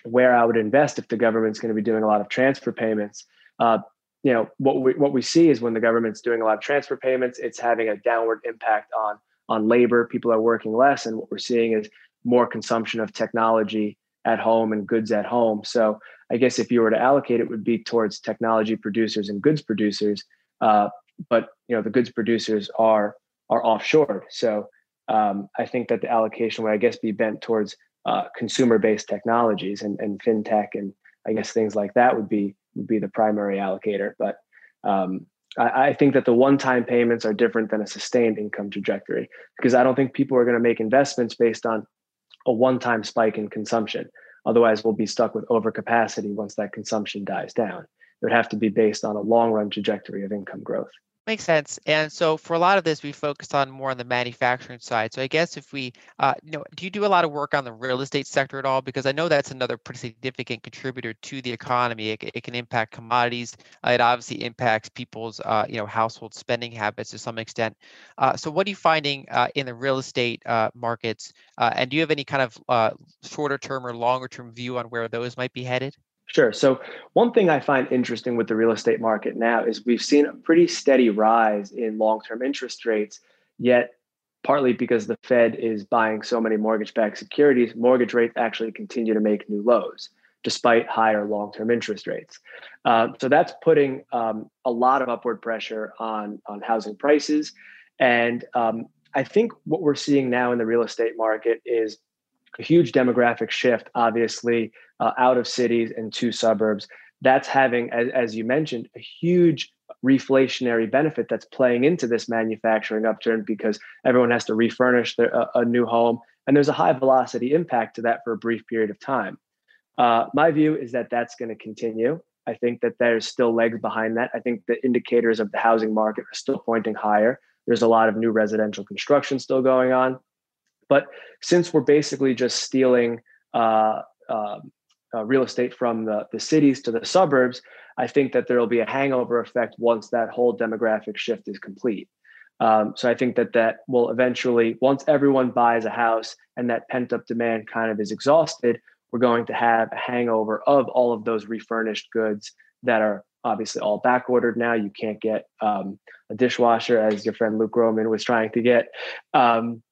where I would invest if the government's going to be doing a lot of transfer payments uh, you know what we what we see is when the government's doing a lot of transfer payments, it's having a downward impact on on labor. People are working less, and what we're seeing is more consumption of technology at home and goods at home. So I guess if you were to allocate, it would be towards technology producers and goods producers. Uh, but you know the goods producers are are offshore. So um, I think that the allocation would I guess be bent towards uh, consumer based technologies and, and fintech and I guess things like that would be would be the primary allocator. But um, I, I, think that the one-time payments are different than a sustained income trajectory because I don't think people are going to make investments based on a one-time spike in consumption. Otherwise, we'll be stuck with overcapacity once that consumption dies down. It would have to be based on a long-run trajectory of income growth. Makes sense. And so for a lot of this, we focus on more on the manufacturing side. So I guess if we, uh, you know, do you do a lot of work on the real estate sector at all? Because I know that's another pretty significant contributor to the economy. It, it can impact commodities. Uh, it obviously impacts people's, uh, you know, household spending habits to some extent. Uh, so what are you finding uh, in the real estate uh, markets? and do you have any kind of shorter term or longer term view on where those might be headed? Sure. So, one thing I find interesting with the real estate market now is we've seen a pretty steady rise in long term interest rates, yet, partly because the Fed is buying so many mortgage backed securities, mortgage rates actually continue to make new lows despite higher long term interest rates. Uh, so, that's putting um, a lot of upward pressure on, on housing prices. And um, I think what we're seeing now in the real estate market is a huge demographic shift, obviously, uh, out of cities and to suburbs. That's having, as, as you mentioned, a huge reflationary benefit that's playing into this manufacturing upturn because everyone has to refurnish their, a, a new home. And there's a high velocity impact to that for a brief period of time. Uh, my view is that that's going to continue. I think that there's still legs behind that. I think the indicators of the housing market are still pointing higher. There's a lot of new residential construction still going on. But since we're basically just stealing uh, uh, uh, real estate from the, the cities to the suburbs, I think that there will be a hangover effect once that whole demographic shift is complete. Um, so I think that that will eventually, once everyone buys a house and that pent up demand kind of is exhausted, we're going to have a hangover of all of those refurnished goods that are obviously all back ordered now. You can't get um, a dishwasher, as your friend Luke Gromen was trying to get. Um,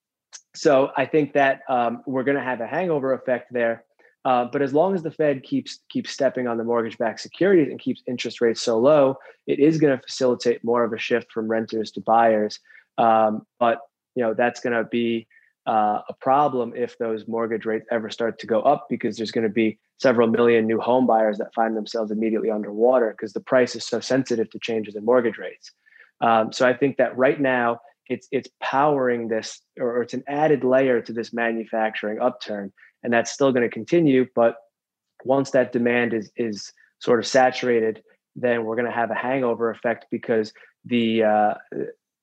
so I think that um, we're going to have a hangover effect there. Uh, but as long as the Fed keeps keeps stepping on the mortgage-backed securities and keeps interest rates so low, it is going to facilitate more of a shift from renters to buyers. Um, but you know that's going to be uh, a problem if those mortgage rates ever start to go up because there's going to be several million new home buyers that find themselves immediately underwater because the price is so sensitive to changes in mortgage rates. Um, so I think that right now it's it's powering this, or it's an added layer to this manufacturing upturn, and that's still going to continue. But once that demand is is sort of saturated, then we're going to have a hangover effect because the uh,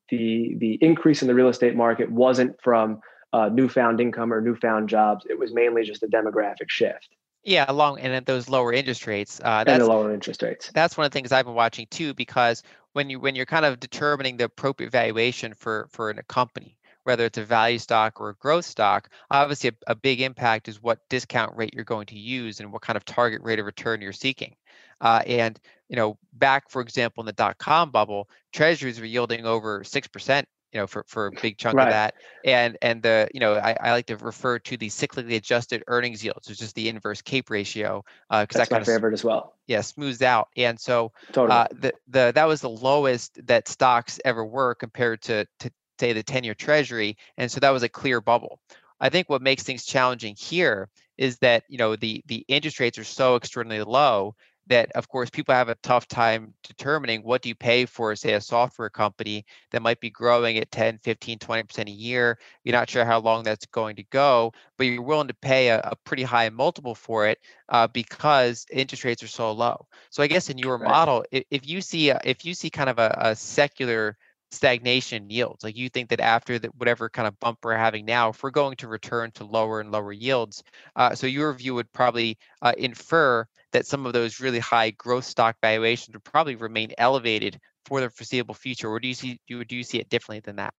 the the increase in the real estate market wasn't from uh, newfound income or newfound jobs. It was mainly just a demographic shift. Yeah, along and at those lower interest rates. Uh, that's, and the lower interest rates. That's one of the things I've been watching too, because when you when you're kind of determining the appropriate valuation for for a company, whether it's a value stock or a growth stock, obviously a, a big impact is what discount rate you're going to use and what kind of target rate of return you're seeking. Uh, and you know, back for example in the dot com bubble, treasuries were yielding over six percent you know, for, for a big chunk right. of that. And and the, you know, I, I like to refer to the cyclically adjusted earnings yields, which is the inverse CAPE ratio. Uh, That's that my favorite as well. Yeah, smooths out. And so totally. uh, the, the that was the lowest that stocks ever were compared to to say the 10-year treasury. And so that was a clear bubble. I think what makes things challenging here is that you know the the interest rates are so extraordinarily low that of course people have a tough time determining what do you pay for say a software company that might be growing at 10 15 20% a year you're not sure how long that's going to go but you're willing to pay a, a pretty high multiple for it uh, because interest rates are so low so i guess in your right. model if, if you see a, if you see kind of a, a secular stagnation yields like you think that after that whatever kind of bump we're having now if we're going to return to lower and lower yields uh, so your view would probably uh, infer that some of those really high growth stock valuations would probably remain elevated for the foreseeable future or do you see do, do you see it differently than that?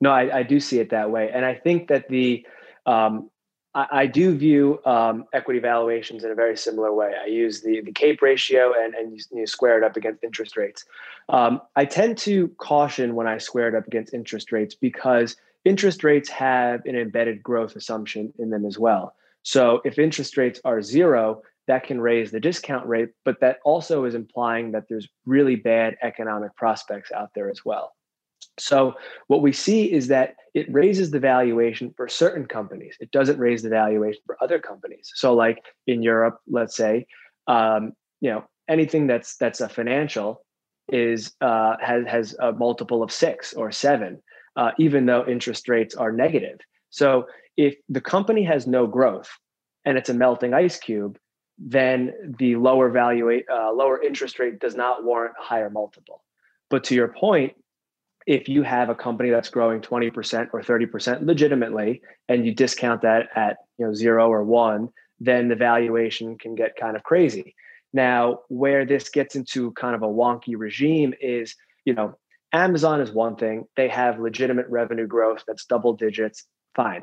No I, I do see it that way and i think that the um, I, I do view um, equity valuations in a very similar way. I use the the CAPE ratio and and you, you square it up against interest rates. Um, I tend to caution when I square it up against interest rates because interest rates have an embedded growth assumption in them as well. So if interest rates are zero, that can raise the discount rate, but that also is implying that there's really bad economic prospects out there as well. So what we see is that it raises the valuation for certain companies. It doesn't raise the valuation for other companies. So like in Europe, let's say, um, you know, anything that's that's a financial is uh, has has a multiple of six or seven, uh, even though interest rates are negative. So if the company has no growth and it's a melting ice cube, then the lower value uh, lower interest rate does not warrant a higher multiple. But to your point, if you have a company that's growing 20% or 30% legitimately and you discount that at you know zero or one then the valuation can get kind of crazy. Now where this gets into kind of a wonky regime is you know amazon is one thing. They have legitimate revenue growth that's double digits. Fine.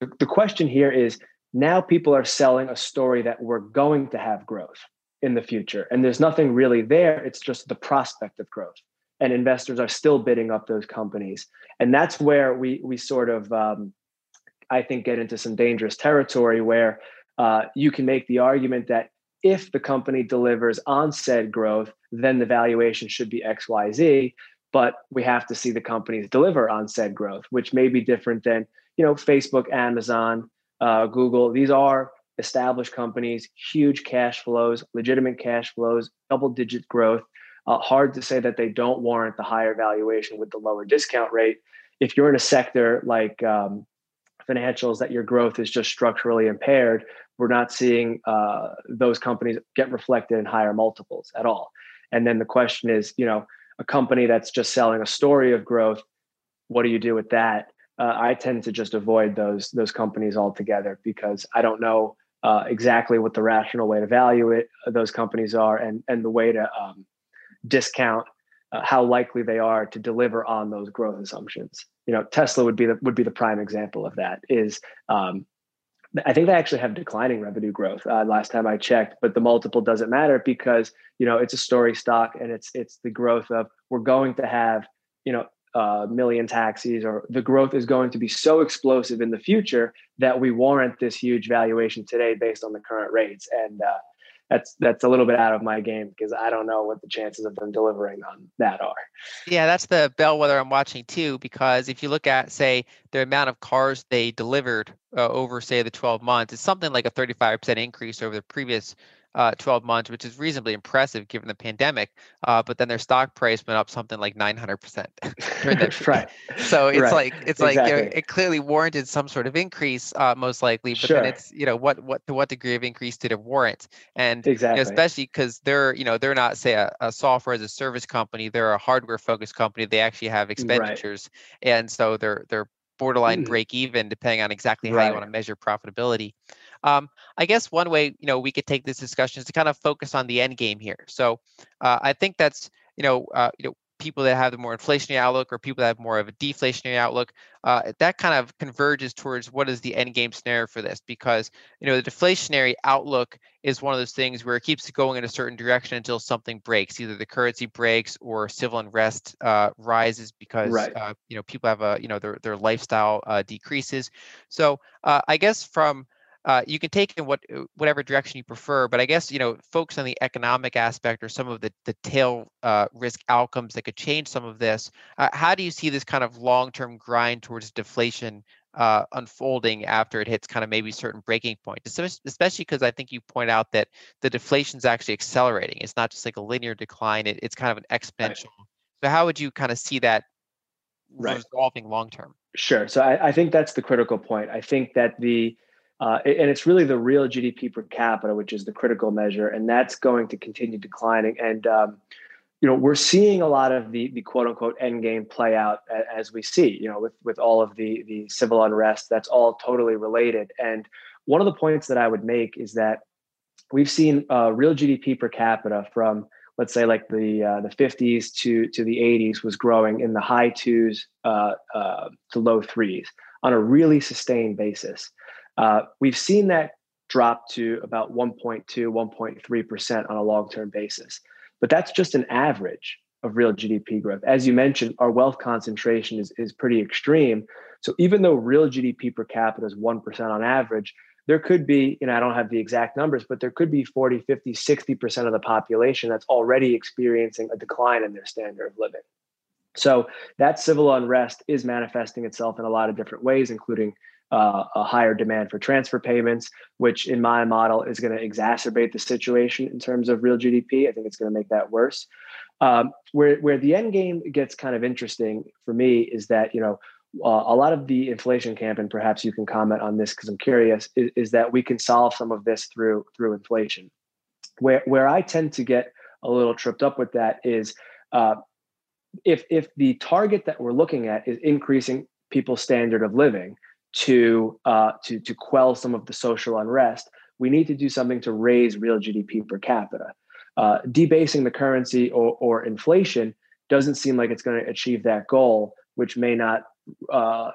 The question here is now people are selling a story that we're going to have growth in the future and there's nothing really there. It's just the prospect of growth and investors are still bidding up those companies. And that's where we we sort of um, I think get into some dangerous territory where uh, you can make the argument that if the company delivers on said growth, then the valuation should be X Y Z. But we have to see the companies deliver on said growth, which may be different than you know Facebook, Amazon, uh, Google. These are established companies, huge cash flows, legitimate cash flows, double digit growth uh, hard to say that they don't warrant the higher valuation with the lower discount rate. If you're in a sector like um, financials that your growth is just structurally impaired, we're not seeing uh, those companies get reflected in higher multiples at all. And then the question is, you know, a company that's just selling a story of growth, what do you do with that? Uh, I tend to just avoid those those companies altogether because I don't know uh, exactly what the rational way to value it uh, those companies are and and the way to um, discount uh, how likely they are to deliver on those growth assumptions. You know, Tesla would be the would be the prime example of that. Is um, I think they actually have declining revenue growth uh, last time I checked, but the multiple doesn't matter because you know it's a story stock and it's it's the growth of we're going to have you know a million taxis or the growth is going to be so explosive in the future that we warrant this huge valuation today based on the current rates and uh, that's that's a little bit out of my game because I don't know what the chances of them delivering on that are. Yeah, that's the bellwether I'm watching too. Because if you look at say the amount of cars they delivered uh, over say the 12 months, it's something like a 35% increase over the previous uh, 12 months, which is reasonably impressive given the pandemic. Uh, but then their stock price went up something like 900% during that. right. So it's right. like it's exactly. like you know, it clearly warranted some sort of increase, uh, most likely. But sure. then it's you know what what to what degree of increase did it warrant? And exactly. you know, especially because they're you know they're not say a, a, software as a service company, they're a hardware focused company. They actually have expenditures, right. and so they're they're borderline mm. break even depending on exactly how right. you want to measure profitability. Um, I guess one way you know we could take this discussion is to kind of focus on the end game here. So uh, I think that's you know uh, you know people that have the more inflationary outlook or people that have more of a deflationary outlook, uh, that kind of converges towards what is the end game scenario for this because you know the deflationary outlook is one of those things where it keeps going in a certain direction until something breaks, either the currency breaks or civil unrest uh, rises because right. uh, you know people have a you know their their lifestyle uh, decreases. So uh, I guess from uh, you can take in what uh, whatever direction you prefer, but I guess you know focus on the economic aspect or some of the the tail uh, risk outcomes that could change some of this. Uh, how do you see this kind of long term grind towards deflation uh, unfolding after it hits kind of maybe certain breaking point? Especially because I think you point out that the deflation is actually accelerating. It's not just like a linear decline; it, it's kind of an exponential. Right. So how would you kind of see that right. resolving long term? Sure. So I, I think that's the critical point. I think that the uh, and it's really the real GDP per capita, which is the critical measure, and that's going to continue declining. And um, you know, we're seeing a lot of the the quote unquote end game play out as we see. You know, with with all of the the civil unrest, that's all totally related. And one of the points that I would make is that we've seen uh, real GDP per capita from let's say like the uh, the 50s to to the 80s was growing in the high twos uh, uh, to low threes on a really sustained basis. Uh, we've seen that drop to about 1.2, 1.3% on a long term basis. But that's just an average of real GDP growth. As you mentioned, our wealth concentration is, is pretty extreme. So even though real GDP per capita is 1% on average, there could be, you know, I don't have the exact numbers, but there could be 40, 50, 60% of the population that's already experiencing a decline in their standard of living. So that civil unrest is manifesting itself in a lot of different ways, including uh, a higher demand for transfer payments, which in my model is going to exacerbate the situation in terms of real GDP. I think it's going to make that worse. Um, where where the end game gets kind of interesting for me is that you know uh, a lot of the inflation camp, and perhaps you can comment on this because I'm curious, is, is, that we can solve some of this through through inflation. Where where I tend to get a little tripped up with that is uh, if if the target that we're looking at is increasing people's standard of living, to uh, to to quell some of the social unrest, we need to do something to raise real GDP per capita. Uh, debasing the currency or, or inflation doesn't seem like it's going to achieve that goal, which may not uh,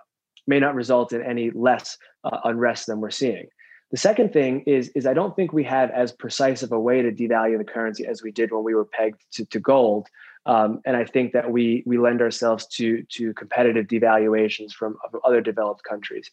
may not result in any less uh, unrest than we're seeing. The second thing is is I don't think we have as precise of a way to devalue the currency as we did when we were pegged to, to gold. Um, and I think that we we lend ourselves to to competitive devaluations from other developed countries.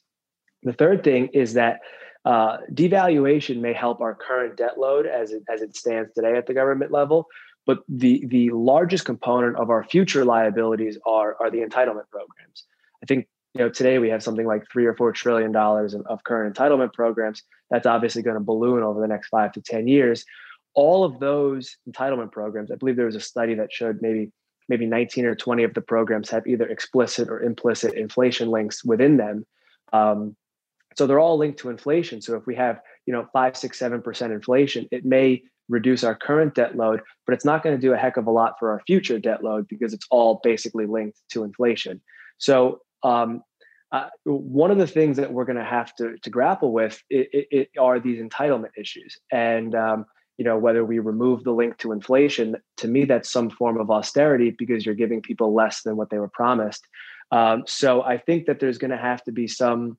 The third thing is that uh, devaluation may help our current debt load as it, as it stands today at the government level, but the the largest component of our future liabilities are are the entitlement programs. I think you know today we have something like three or four trillion dollars of, of current entitlement programs. That's obviously going to balloon over the next five to ten years all of those entitlement programs, I believe there was a study that showed maybe maybe 19 or 20 of the programs have either explicit or implicit inflation links within them. Um, So they're all linked to inflation. So if we have, you know, five, six, seven percent inflation, it may reduce our current debt load, but it's not going to do a heck of a lot for our future debt load because it's all basically linked to inflation. So um, uh, one of the things that we're going to have to to grapple with it, it, it are these entitlement issues, and um, you know whether we remove the link to inflation. To me, that's some form of austerity because you're giving people less than what they were promised. Um, so I think that there's going to have to be some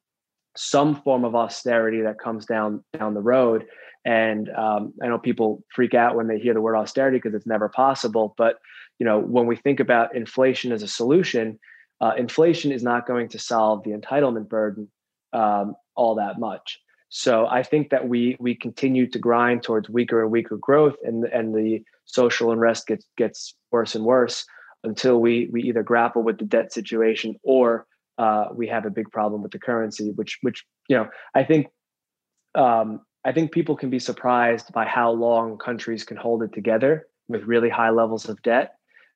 some form of austerity that comes down down the road. And um, I know people freak out when they hear the word austerity because it's never possible. But you know, when we think about inflation as a solution, uh, inflation is not going to solve the entitlement burden um, all that much. So I think that we we continue to grind towards weaker and weaker growth, and and the social unrest gets gets worse and worse until we we either grapple with the debt situation or uh, we have a big problem with the currency, which which you know I think um, I think people can be surprised by how long countries can hold it together with really high levels of debt.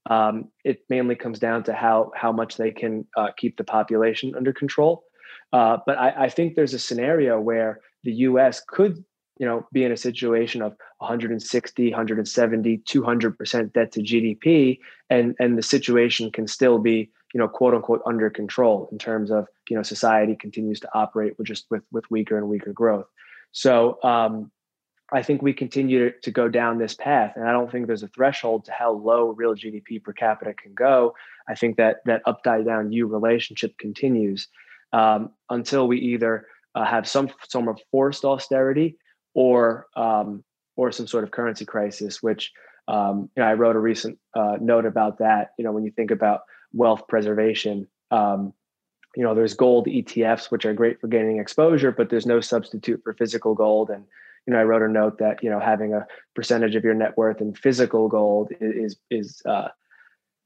Um, it mainly comes down to how how much they can uh, keep the population under control. Uh, but I, I, think there's a scenario where the U.S. could, you know, be in a situation of 160, 170, 200 percent debt to GDP, and and the situation can still be, you know, quote unquote under control in terms of, you know, society continues to operate with just with with weaker and weaker growth. So um, I think we continue to go down this path, and I don't think there's a threshold to how low real GDP per capita can go. I think that that upside down U relationship continues um, until we either uh, have some form of forced austerity or um, or some sort of currency crisis. Which um, you know, I wrote a recent uh, note about that. You know, when you think about wealth preservation, um, you know, there's gold ETFs which are great for gaining exposure, but there's no substitute for physical gold and you know, I wrote a note that you know having a percentage of your net worth in physical gold is is uh,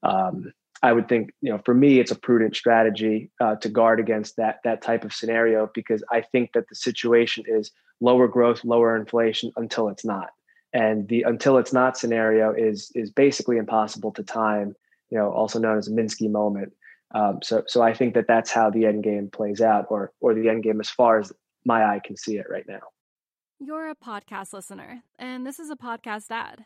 um, I would think you know for me it's a prudent strategy uh, to guard against that that type of scenario because I think that the situation is lower growth, lower inflation until it's not, and the until it's not scenario is is basically impossible to time. You know, also known as a Minsky moment. Um, so so I think that that's how the end game plays out, or or the end game as far as my eye can see it right now. You're a podcast listener, and this is a podcast ad.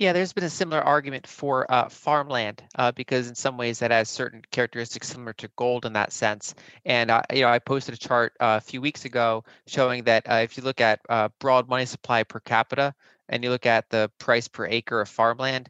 Yeah, there's been a similar argument for uh, farmland uh, because in some ways that has certain characteristics similar to gold in that sense. And uh, you know, I posted a chart uh, a few weeks ago showing that uh, if you look at uh, broad money supply per capita and you look at the price per acre of farmland,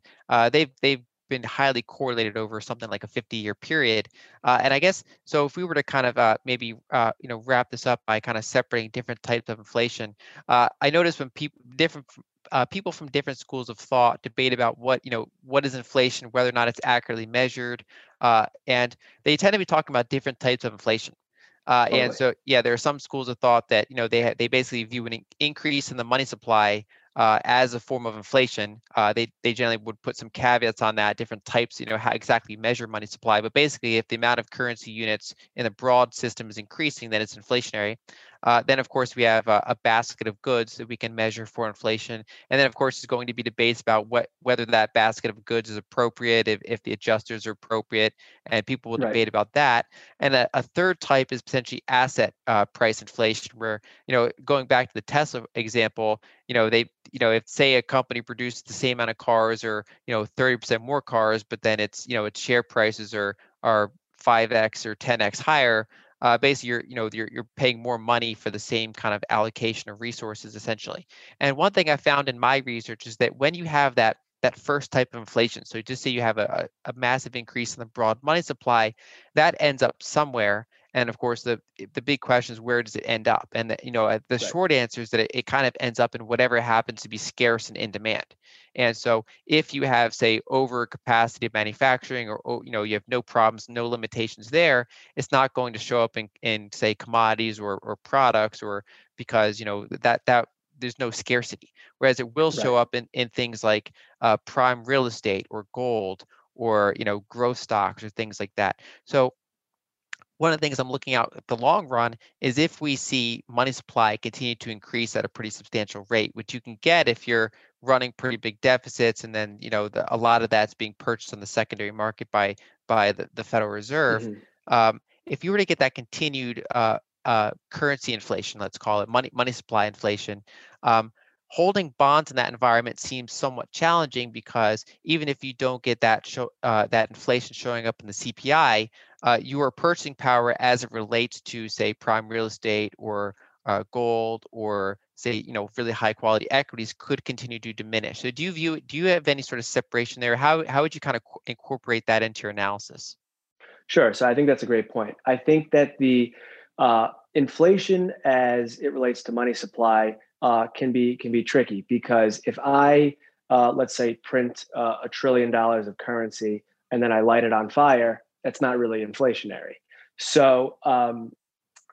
they've they've been highly correlated over something like a 50 year period. and I guess so. If we were to kind of maybe you know wrap this up by kind of separating different types of inflation, I noticed when people different uh, people from different schools of thought debate about what you know what is inflation, whether or not it's accurately measured, uh, and they tend to be talking about different types of inflation. Uh, totally. And so, yeah, there are some schools of thought that you know they ha- they basically view an increase in the money supply uh, as a form of inflation. Uh, they they generally would put some caveats on that, different types, you know, how exactly measure money supply. But basically, if the amount of currency units in the broad system is increasing, then it's inflationary. Uh, then, of course, we have a, a, basket of goods that we can measure for inflation. And then, of course, there's going to be debates about what whether that basket of goods is appropriate, if, if the adjusters are appropriate, and people will right. debate about that. And a, a, third type is potentially asset uh, price inflation, where, you know, going back to the Tesla example, you know, they, you know, if say a company produces the same amount of cars or, you know, 30% more cars, but then it's, you know, its share prices are, are 5x or 10x higher, uh, basically you're you know you're, you're paying more money for the same kind of allocation of resources essentially. And one thing i found in my research is that when you have that that first type of inflation so just say you have a, a massive increase in the broad money supply that ends up somewhere and of course the the big question is where does it end up and the, you know the right. short answer is that it, it kind of ends up in whatever happens to be scarce and in demand and so if you have say over capacity of manufacturing or, or you know you have no problems no limitations there it's not going to show up in, in say commodities or, or products or because you know that that there's no scarcity whereas it will show right. up in, in things like uh, prime real estate or gold or you know growth stocks or things like that so one of the things I'm looking out at the long run is if we see money supply continue to increase at a pretty substantial rate, which you can get if you're running pretty big deficits, and then you know the, a lot of that's being purchased on the secondary market by by the, the Federal Reserve. Mm-hmm. Um, if you were to get that continued uh, uh, currency inflation, let's call it money money supply inflation, um, holding bonds in that environment seems somewhat challenging because even if you don't get that show, uh, that inflation showing up in the CPI, uh, your purchasing power as it relates to say prime real estate or uh, gold or say you know really high quality equities could continue to diminish. So do you view do you have any sort of separation there? How how would you kind of incorporate that into your analysis? Sure. So I think that's a great point. I think that the uh, inflation as it relates to money supply uh, can be can be tricky because if I uh, let's say print uh, a trillion dollars of currency and then I light it on fire, that's not really inflationary. So um,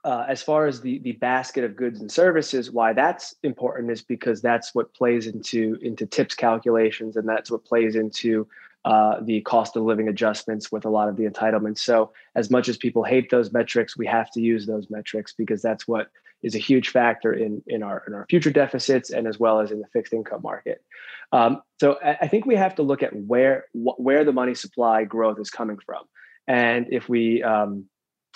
uh, as far as the the basket of goods and services, why that's important is because that's what plays into into tips calculations, and that's what plays into uh, the cost of living adjustments with a lot of the entitlements. So as much as people hate those metrics, we have to use those metrics because that's what is a huge factor in in our in our future deficits and as well as in the fixed income market. Um, so I, think we have to look at where wh- where the money supply growth is coming from, and if we um,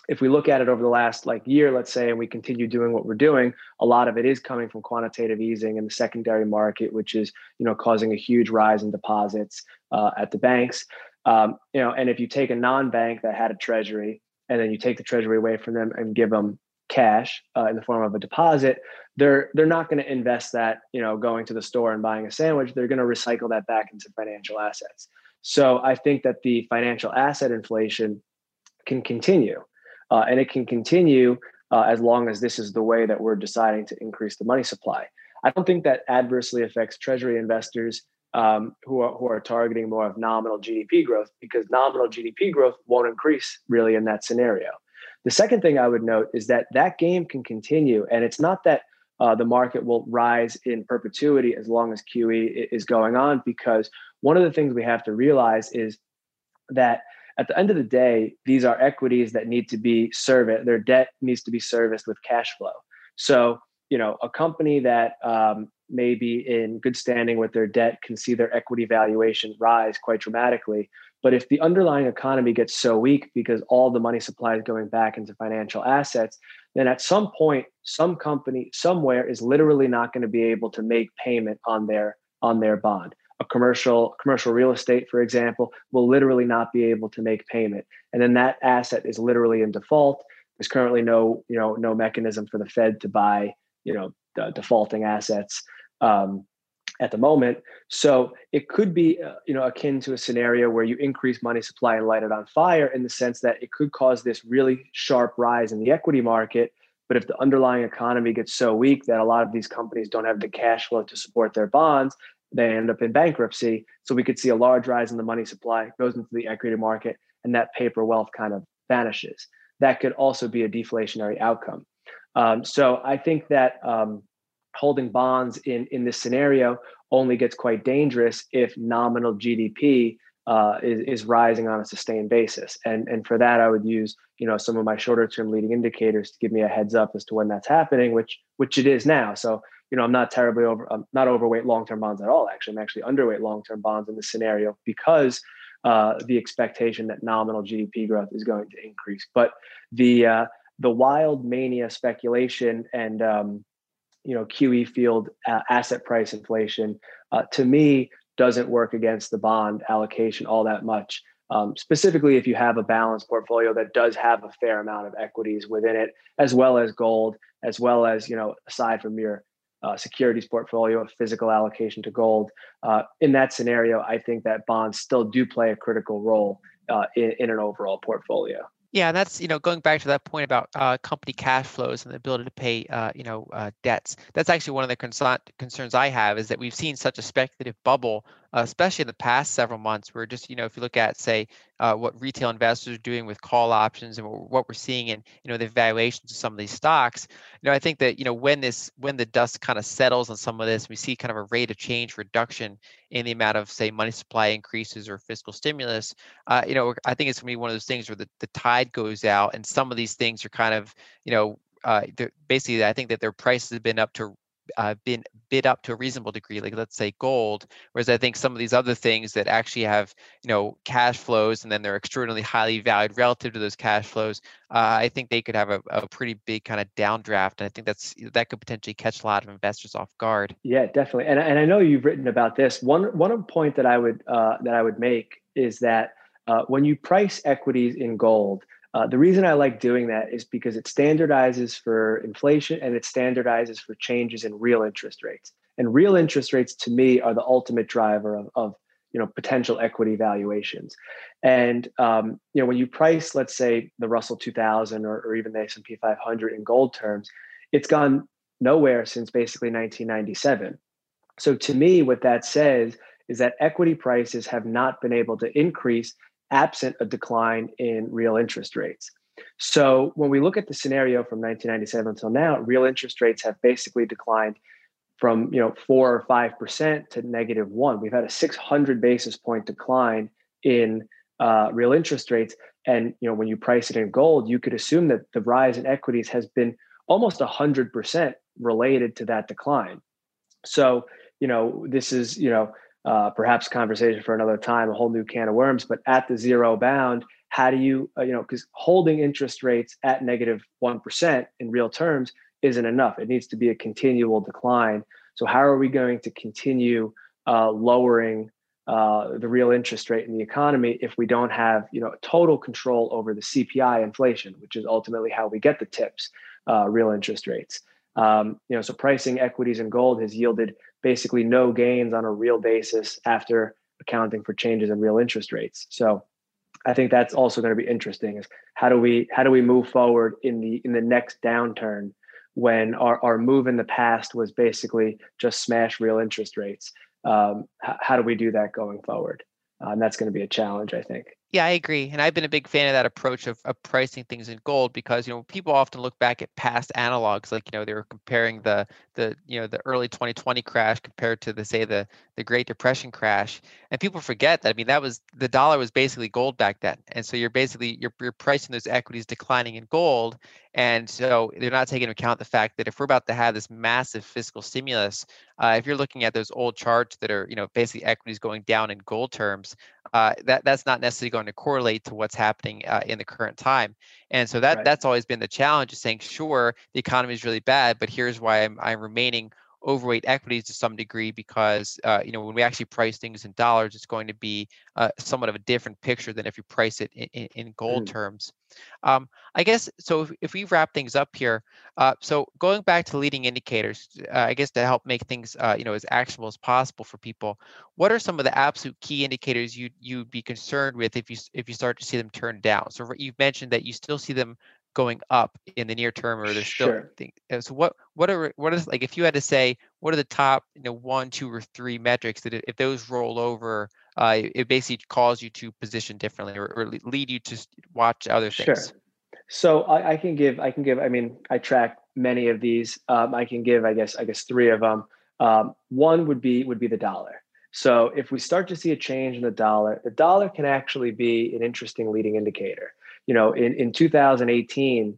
if we look at it over the last like year, let's say, and we continue doing what we're doing, a lot of it is coming from quantitative easing in the secondary market, which is you know causing a huge rise in deposits uh, at the banks. Um, you know, and if you take a non-bank that had a treasury and then you take the treasury away from them and give them cash uh, in the form of a deposit, they're they're not going to invest that you know going to the store and buying a sandwich. They're going to recycle that back into financial assets. So I think that the financial asset inflation can continue, uh, and it can continue uh, as long as this is the way that we're deciding to increase the money supply. I don't think that adversely affects Treasury investors um, who are who are targeting more of nominal GDP growth because nominal GDP growth won't increase really in that scenario. The second thing I would note is that that game can continue, and it's not that uh, the market will rise in perpetuity as long as QE is going on, because one of the things we have to realize is that at the end of the day, these are equities that need to be serviced. Their debt needs to be serviced with cash flow. So, you know, a company that um, may be in good standing with their debt can see their equity valuation rise quite dramatically. But if the underlying economy gets so weak because all the money supply is going back into financial assets, then at some point, some company somewhere is literally not going to be able to make payment on their on their bond. A commercial commercial real estate, for example, will literally not be able to make payment, and then that asset is literally in default. There's currently no you know no mechanism for the Fed to buy you know defaulting assets. Um, at the moment. So it could be, uh, you know, akin to a scenario where you increase money supply and light it on fire in the sense that it could cause this really sharp rise in the equity market. But if the underlying economy gets so weak that a lot of these companies don't have the cash flow to support their bonds, they end up in bankruptcy. So we could see a large rise in the money supply, goes into the equity market, and that paper wealth kind of vanishes. That could also be a deflationary outcome. Um, so I think that um, holding bonds in in this scenario only gets quite dangerous if nominal GDP uh, is, is rising on a sustained basis. And and for that, I would use you know some of my shorter term leading indicators to give me a heads up as to when that's happening, which which it is now. So you know I'm not terribly over I'm not overweight long term bonds at all. Actually, I'm actually underweight long term bonds in this scenario because uh, the expectation that nominal GDP growth is going to increase. But the uh, the wild mania speculation and um, you know QE field uh, asset price inflation uh, to me doesn't work against the bond allocation all that much. Um, specifically, if you have a balanced portfolio that does have a fair amount of equities within it, as well as gold, as well as you know, aside from your uh, securities portfolio, a physical allocation to gold. Uh, in that scenario, I think that bonds still do play a critical role uh, in, in an overall portfolio. Yeah, that's you know going back to that point about uh, company cash flows and the ability to pay uh, you know uh, debts. That's actually one of the concern, concerns I have is that we've seen such a speculative bubble especially in the past several months. Where just you know, if you look at say uh, what retail investors are doing with call options and what we're seeing in you know the valuations of some of these stocks, you know, I think that you know when this when the dust kind of settles on some of this, we see kind of a rate of change reduction in the amount of say money supply increases or fiscal stimulus. Uh, you know, I think it's gonna be one of those things where the, the tide goes out, and some of these things are kind of you know uh, basically I think that their prices have been up to uh, been bid up to a reasonable degree, like let's say gold. Whereas I think some of these other things that actually have, you know, cash flows and then they're extraordinarily highly valued relative to those cash flows, uh, I think they could have a, a pretty big kind of downdraft. And I think that's that could potentially catch a lot of investors off guard. Yeah, definitely. And and I know you've written about this. One one point that I would uh, that I would make is that uh, when you price equities in gold, uh, the reason I like doing that is because it standardizes for inflation and it standardizes for changes in real interest rates. And real interest rates, to me, are the ultimate driver of, of you know potential equity valuations. And um, you know when you price, let's say, the Russell 2000 or, or even the S&P 500 in gold terms, it's gone nowhere since basically 1997. So to me, what that says is that equity prices have not been able to increase absent a decline in real interest rates. So when we look at the scenario from 1997 until now, real interest rates have basically declined from you know four or five percent to negative one. We've had a 600 basis point decline in uh, real interest rates, and you know when you price it in gold, you could assume that the rise in equities has been almost 100 percent related to that decline. So you know this is you know uh, perhaps conversation for another time, a whole new can of worms. But at the zero bound, how do you, uh, you know, because holding interest rates at negative 1 in real terms isn't enough. It needs to be a continual decline. So, how are we going to continue uh, lowering uh, the real interest rate in the economy if we don't have, you know, total control over the CPI inflation, which is ultimately how we get the TIPS, uh, real interest rates? Um, you know, so pricing equities and gold has yielded basically no gains on a real basis after accounting for changes in real interest rates. So I think that's also going to be interesting is how do we how do we move forward in the in the next downturn when our, our move in the past was basically just smash real interest rates. Um, h- how do we do that going forward? Uh, and that's going to be a challenge, I think. Yeah, I agree, and I've been a big fan of that approach of, of pricing things in gold because you know people often look back at past analogs, like you know they were comparing the the you know the early 2020 crash compared to the say the the Great Depression crash, and people forget that I mean that was the dollar was basically gold back then, and so you're basically you're you're pricing those equities declining in gold, and so they're not taking into account the fact that if we're about to have this massive fiscal stimulus, uh, if you're looking at those old charts that are you know basically equities going down in gold terms, uh, that that's not necessarily going to correlate to what's happening uh, in the current time. And so that right. that's always been the challenge: is saying, sure, the economy is really bad, but here's why I'm I'm remaining overweight equities to some degree because uh, you know when we actually price things in dollars, it's going to be uh, somewhat of a different picture than if you price it in, in, in gold mm. terms. Um, I guess so. If, if, we wrap things up here, uh, so going back to leading indicators, uh, I guess to help make things uh, you know as actionable as possible for people, what are some of the absolute key indicators you you'd be concerned with if you if you start to see them turn down? So you've mentioned that you still see them going up in the near term or there's still sure. Uh, so what what are what is like if you had to say what are the top you know one two or three metrics that if those roll over uh, it basically calls you to position differently or, or lead you to watch other things? Sure. So I, I, can give i can give i mean i track many of these um, i can give i guess i guess three of them. Um, one would be would be the dollar. So if we start to see a change in the dollar the dollar can actually be an interesting leading indicator you know, in, in 2018,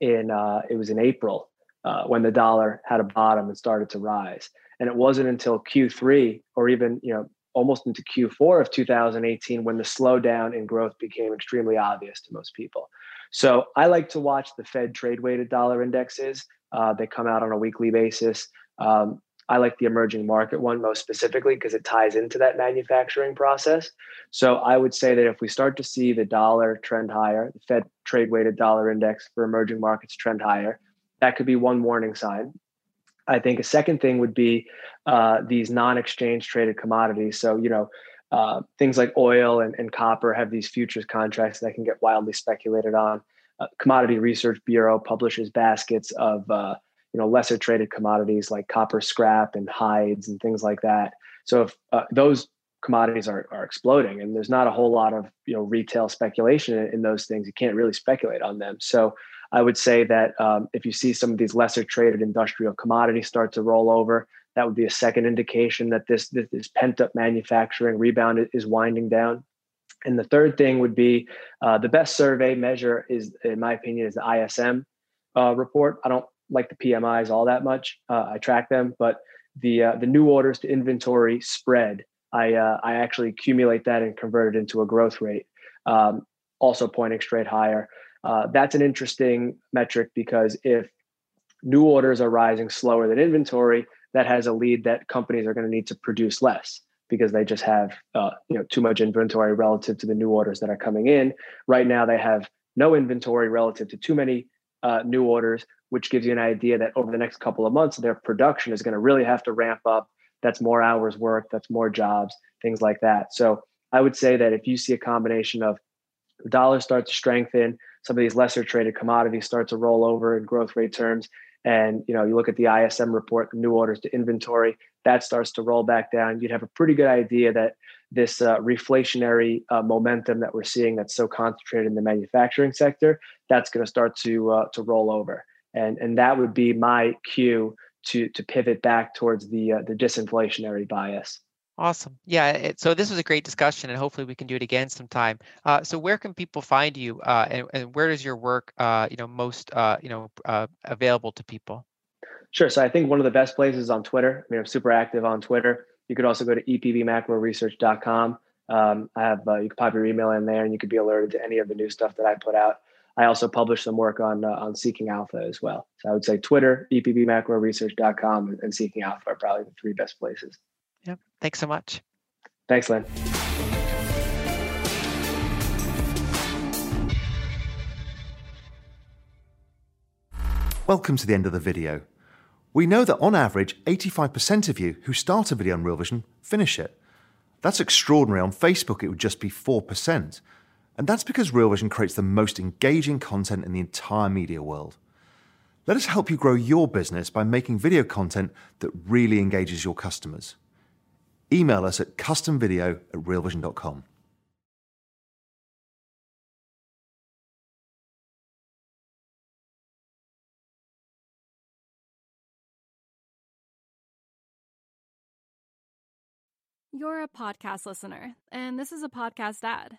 in uh, it was in April uh, when the dollar had a bottom and started to rise, and it wasn't until Q3 or even you know almost into Q4 of 2018 when the slowdown in growth became extremely obvious to most people. So I like to watch the Fed trade weighted dollar indexes. Uh, they come out on a weekly basis. Um, I like the emerging market one most specifically because it ties into that manufacturing process. So I would say that if we start to see the dollar trend higher, the Fed trade weighted dollar index for emerging markets trend higher, that could be one warning sign. I think a second thing would be uh, these non exchange traded commodities. So, you know, uh, things like oil and, and, copper have these futures contracts that can get wildly speculated on. Uh, Commodity Research Bureau publishes baskets of uh, you know lesser traded commodities like copper scrap and hides and things like that So if uh, those commodities are, are exploding and there's not a whole lot of you know retail speculation in, in those things, you can't really speculate on them. So I would say that um, if you see some of these lesser traded industrial commodities start to roll over, that would be a second indication that this this, this pent up manufacturing rebound is winding down. And the third thing would be uh, the best survey measure is, in my opinion, is the ISM uh, report. I don't like the PMIs all that much. Uh, I track them, but the uh, the new orders to inventory spread, I uh, I actually accumulate that and convert it into a growth rate, um, also pointing straight higher. Uh, that's an interesting metric because if new orders are rising slower than inventory, that has a lead that companies are going to need to produce less because they just have uh, you know too much inventory relative to the new orders that are coming in. Right now, they have no inventory relative to too many uh, new orders, which gives you an idea that over the next couple of months, their production is going to really have to ramp up. That's more hours worked, that's more jobs, things like that. So I would say that if you see a combination of the dollar start to strengthen, some of these lesser traded commodities start to roll over in growth rate terms, and you know you look at the ISM report, new orders to inventory, that starts to roll back down, you'd have a pretty good idea that this uh, reflationary uh, momentum that we're seeing that's so concentrated in the manufacturing sector, that's going to start to uh, to roll over, and and that would be my cue to to pivot back towards the uh, the disinflationary bias. Awesome. Yeah. It, so this was a great discussion, and hopefully we can do it again sometime. Uh, so where can people find you, uh, and, and where is your work, you know, most you know available to people? Sure. So I think one of the best places is on Twitter. I mean, I'm super active on Twitter. You could also go to epbmacroresearch.com. Um, I have uh, you can pop your email in there, and you could be alerted to any of the new stuff that I put out. I also publish some work on uh, on Seeking Alpha as well. So I would say Twitter, epbmacroresearch.com, and Seeking Alpha are probably the three best places. Yep. Thanks so much. Thanks, Lyn. Welcome to the end of the video. We know that on average, 85% of you who start a video on Real Vision finish it. That's extraordinary. On Facebook, it would just be 4%. And that's because Real Vision creates the most engaging content in the entire media world. Let us help you grow your business by making video content that really engages your customers. Email us at customvideo at realvision.com. You're a podcast listener, and this is a podcast ad.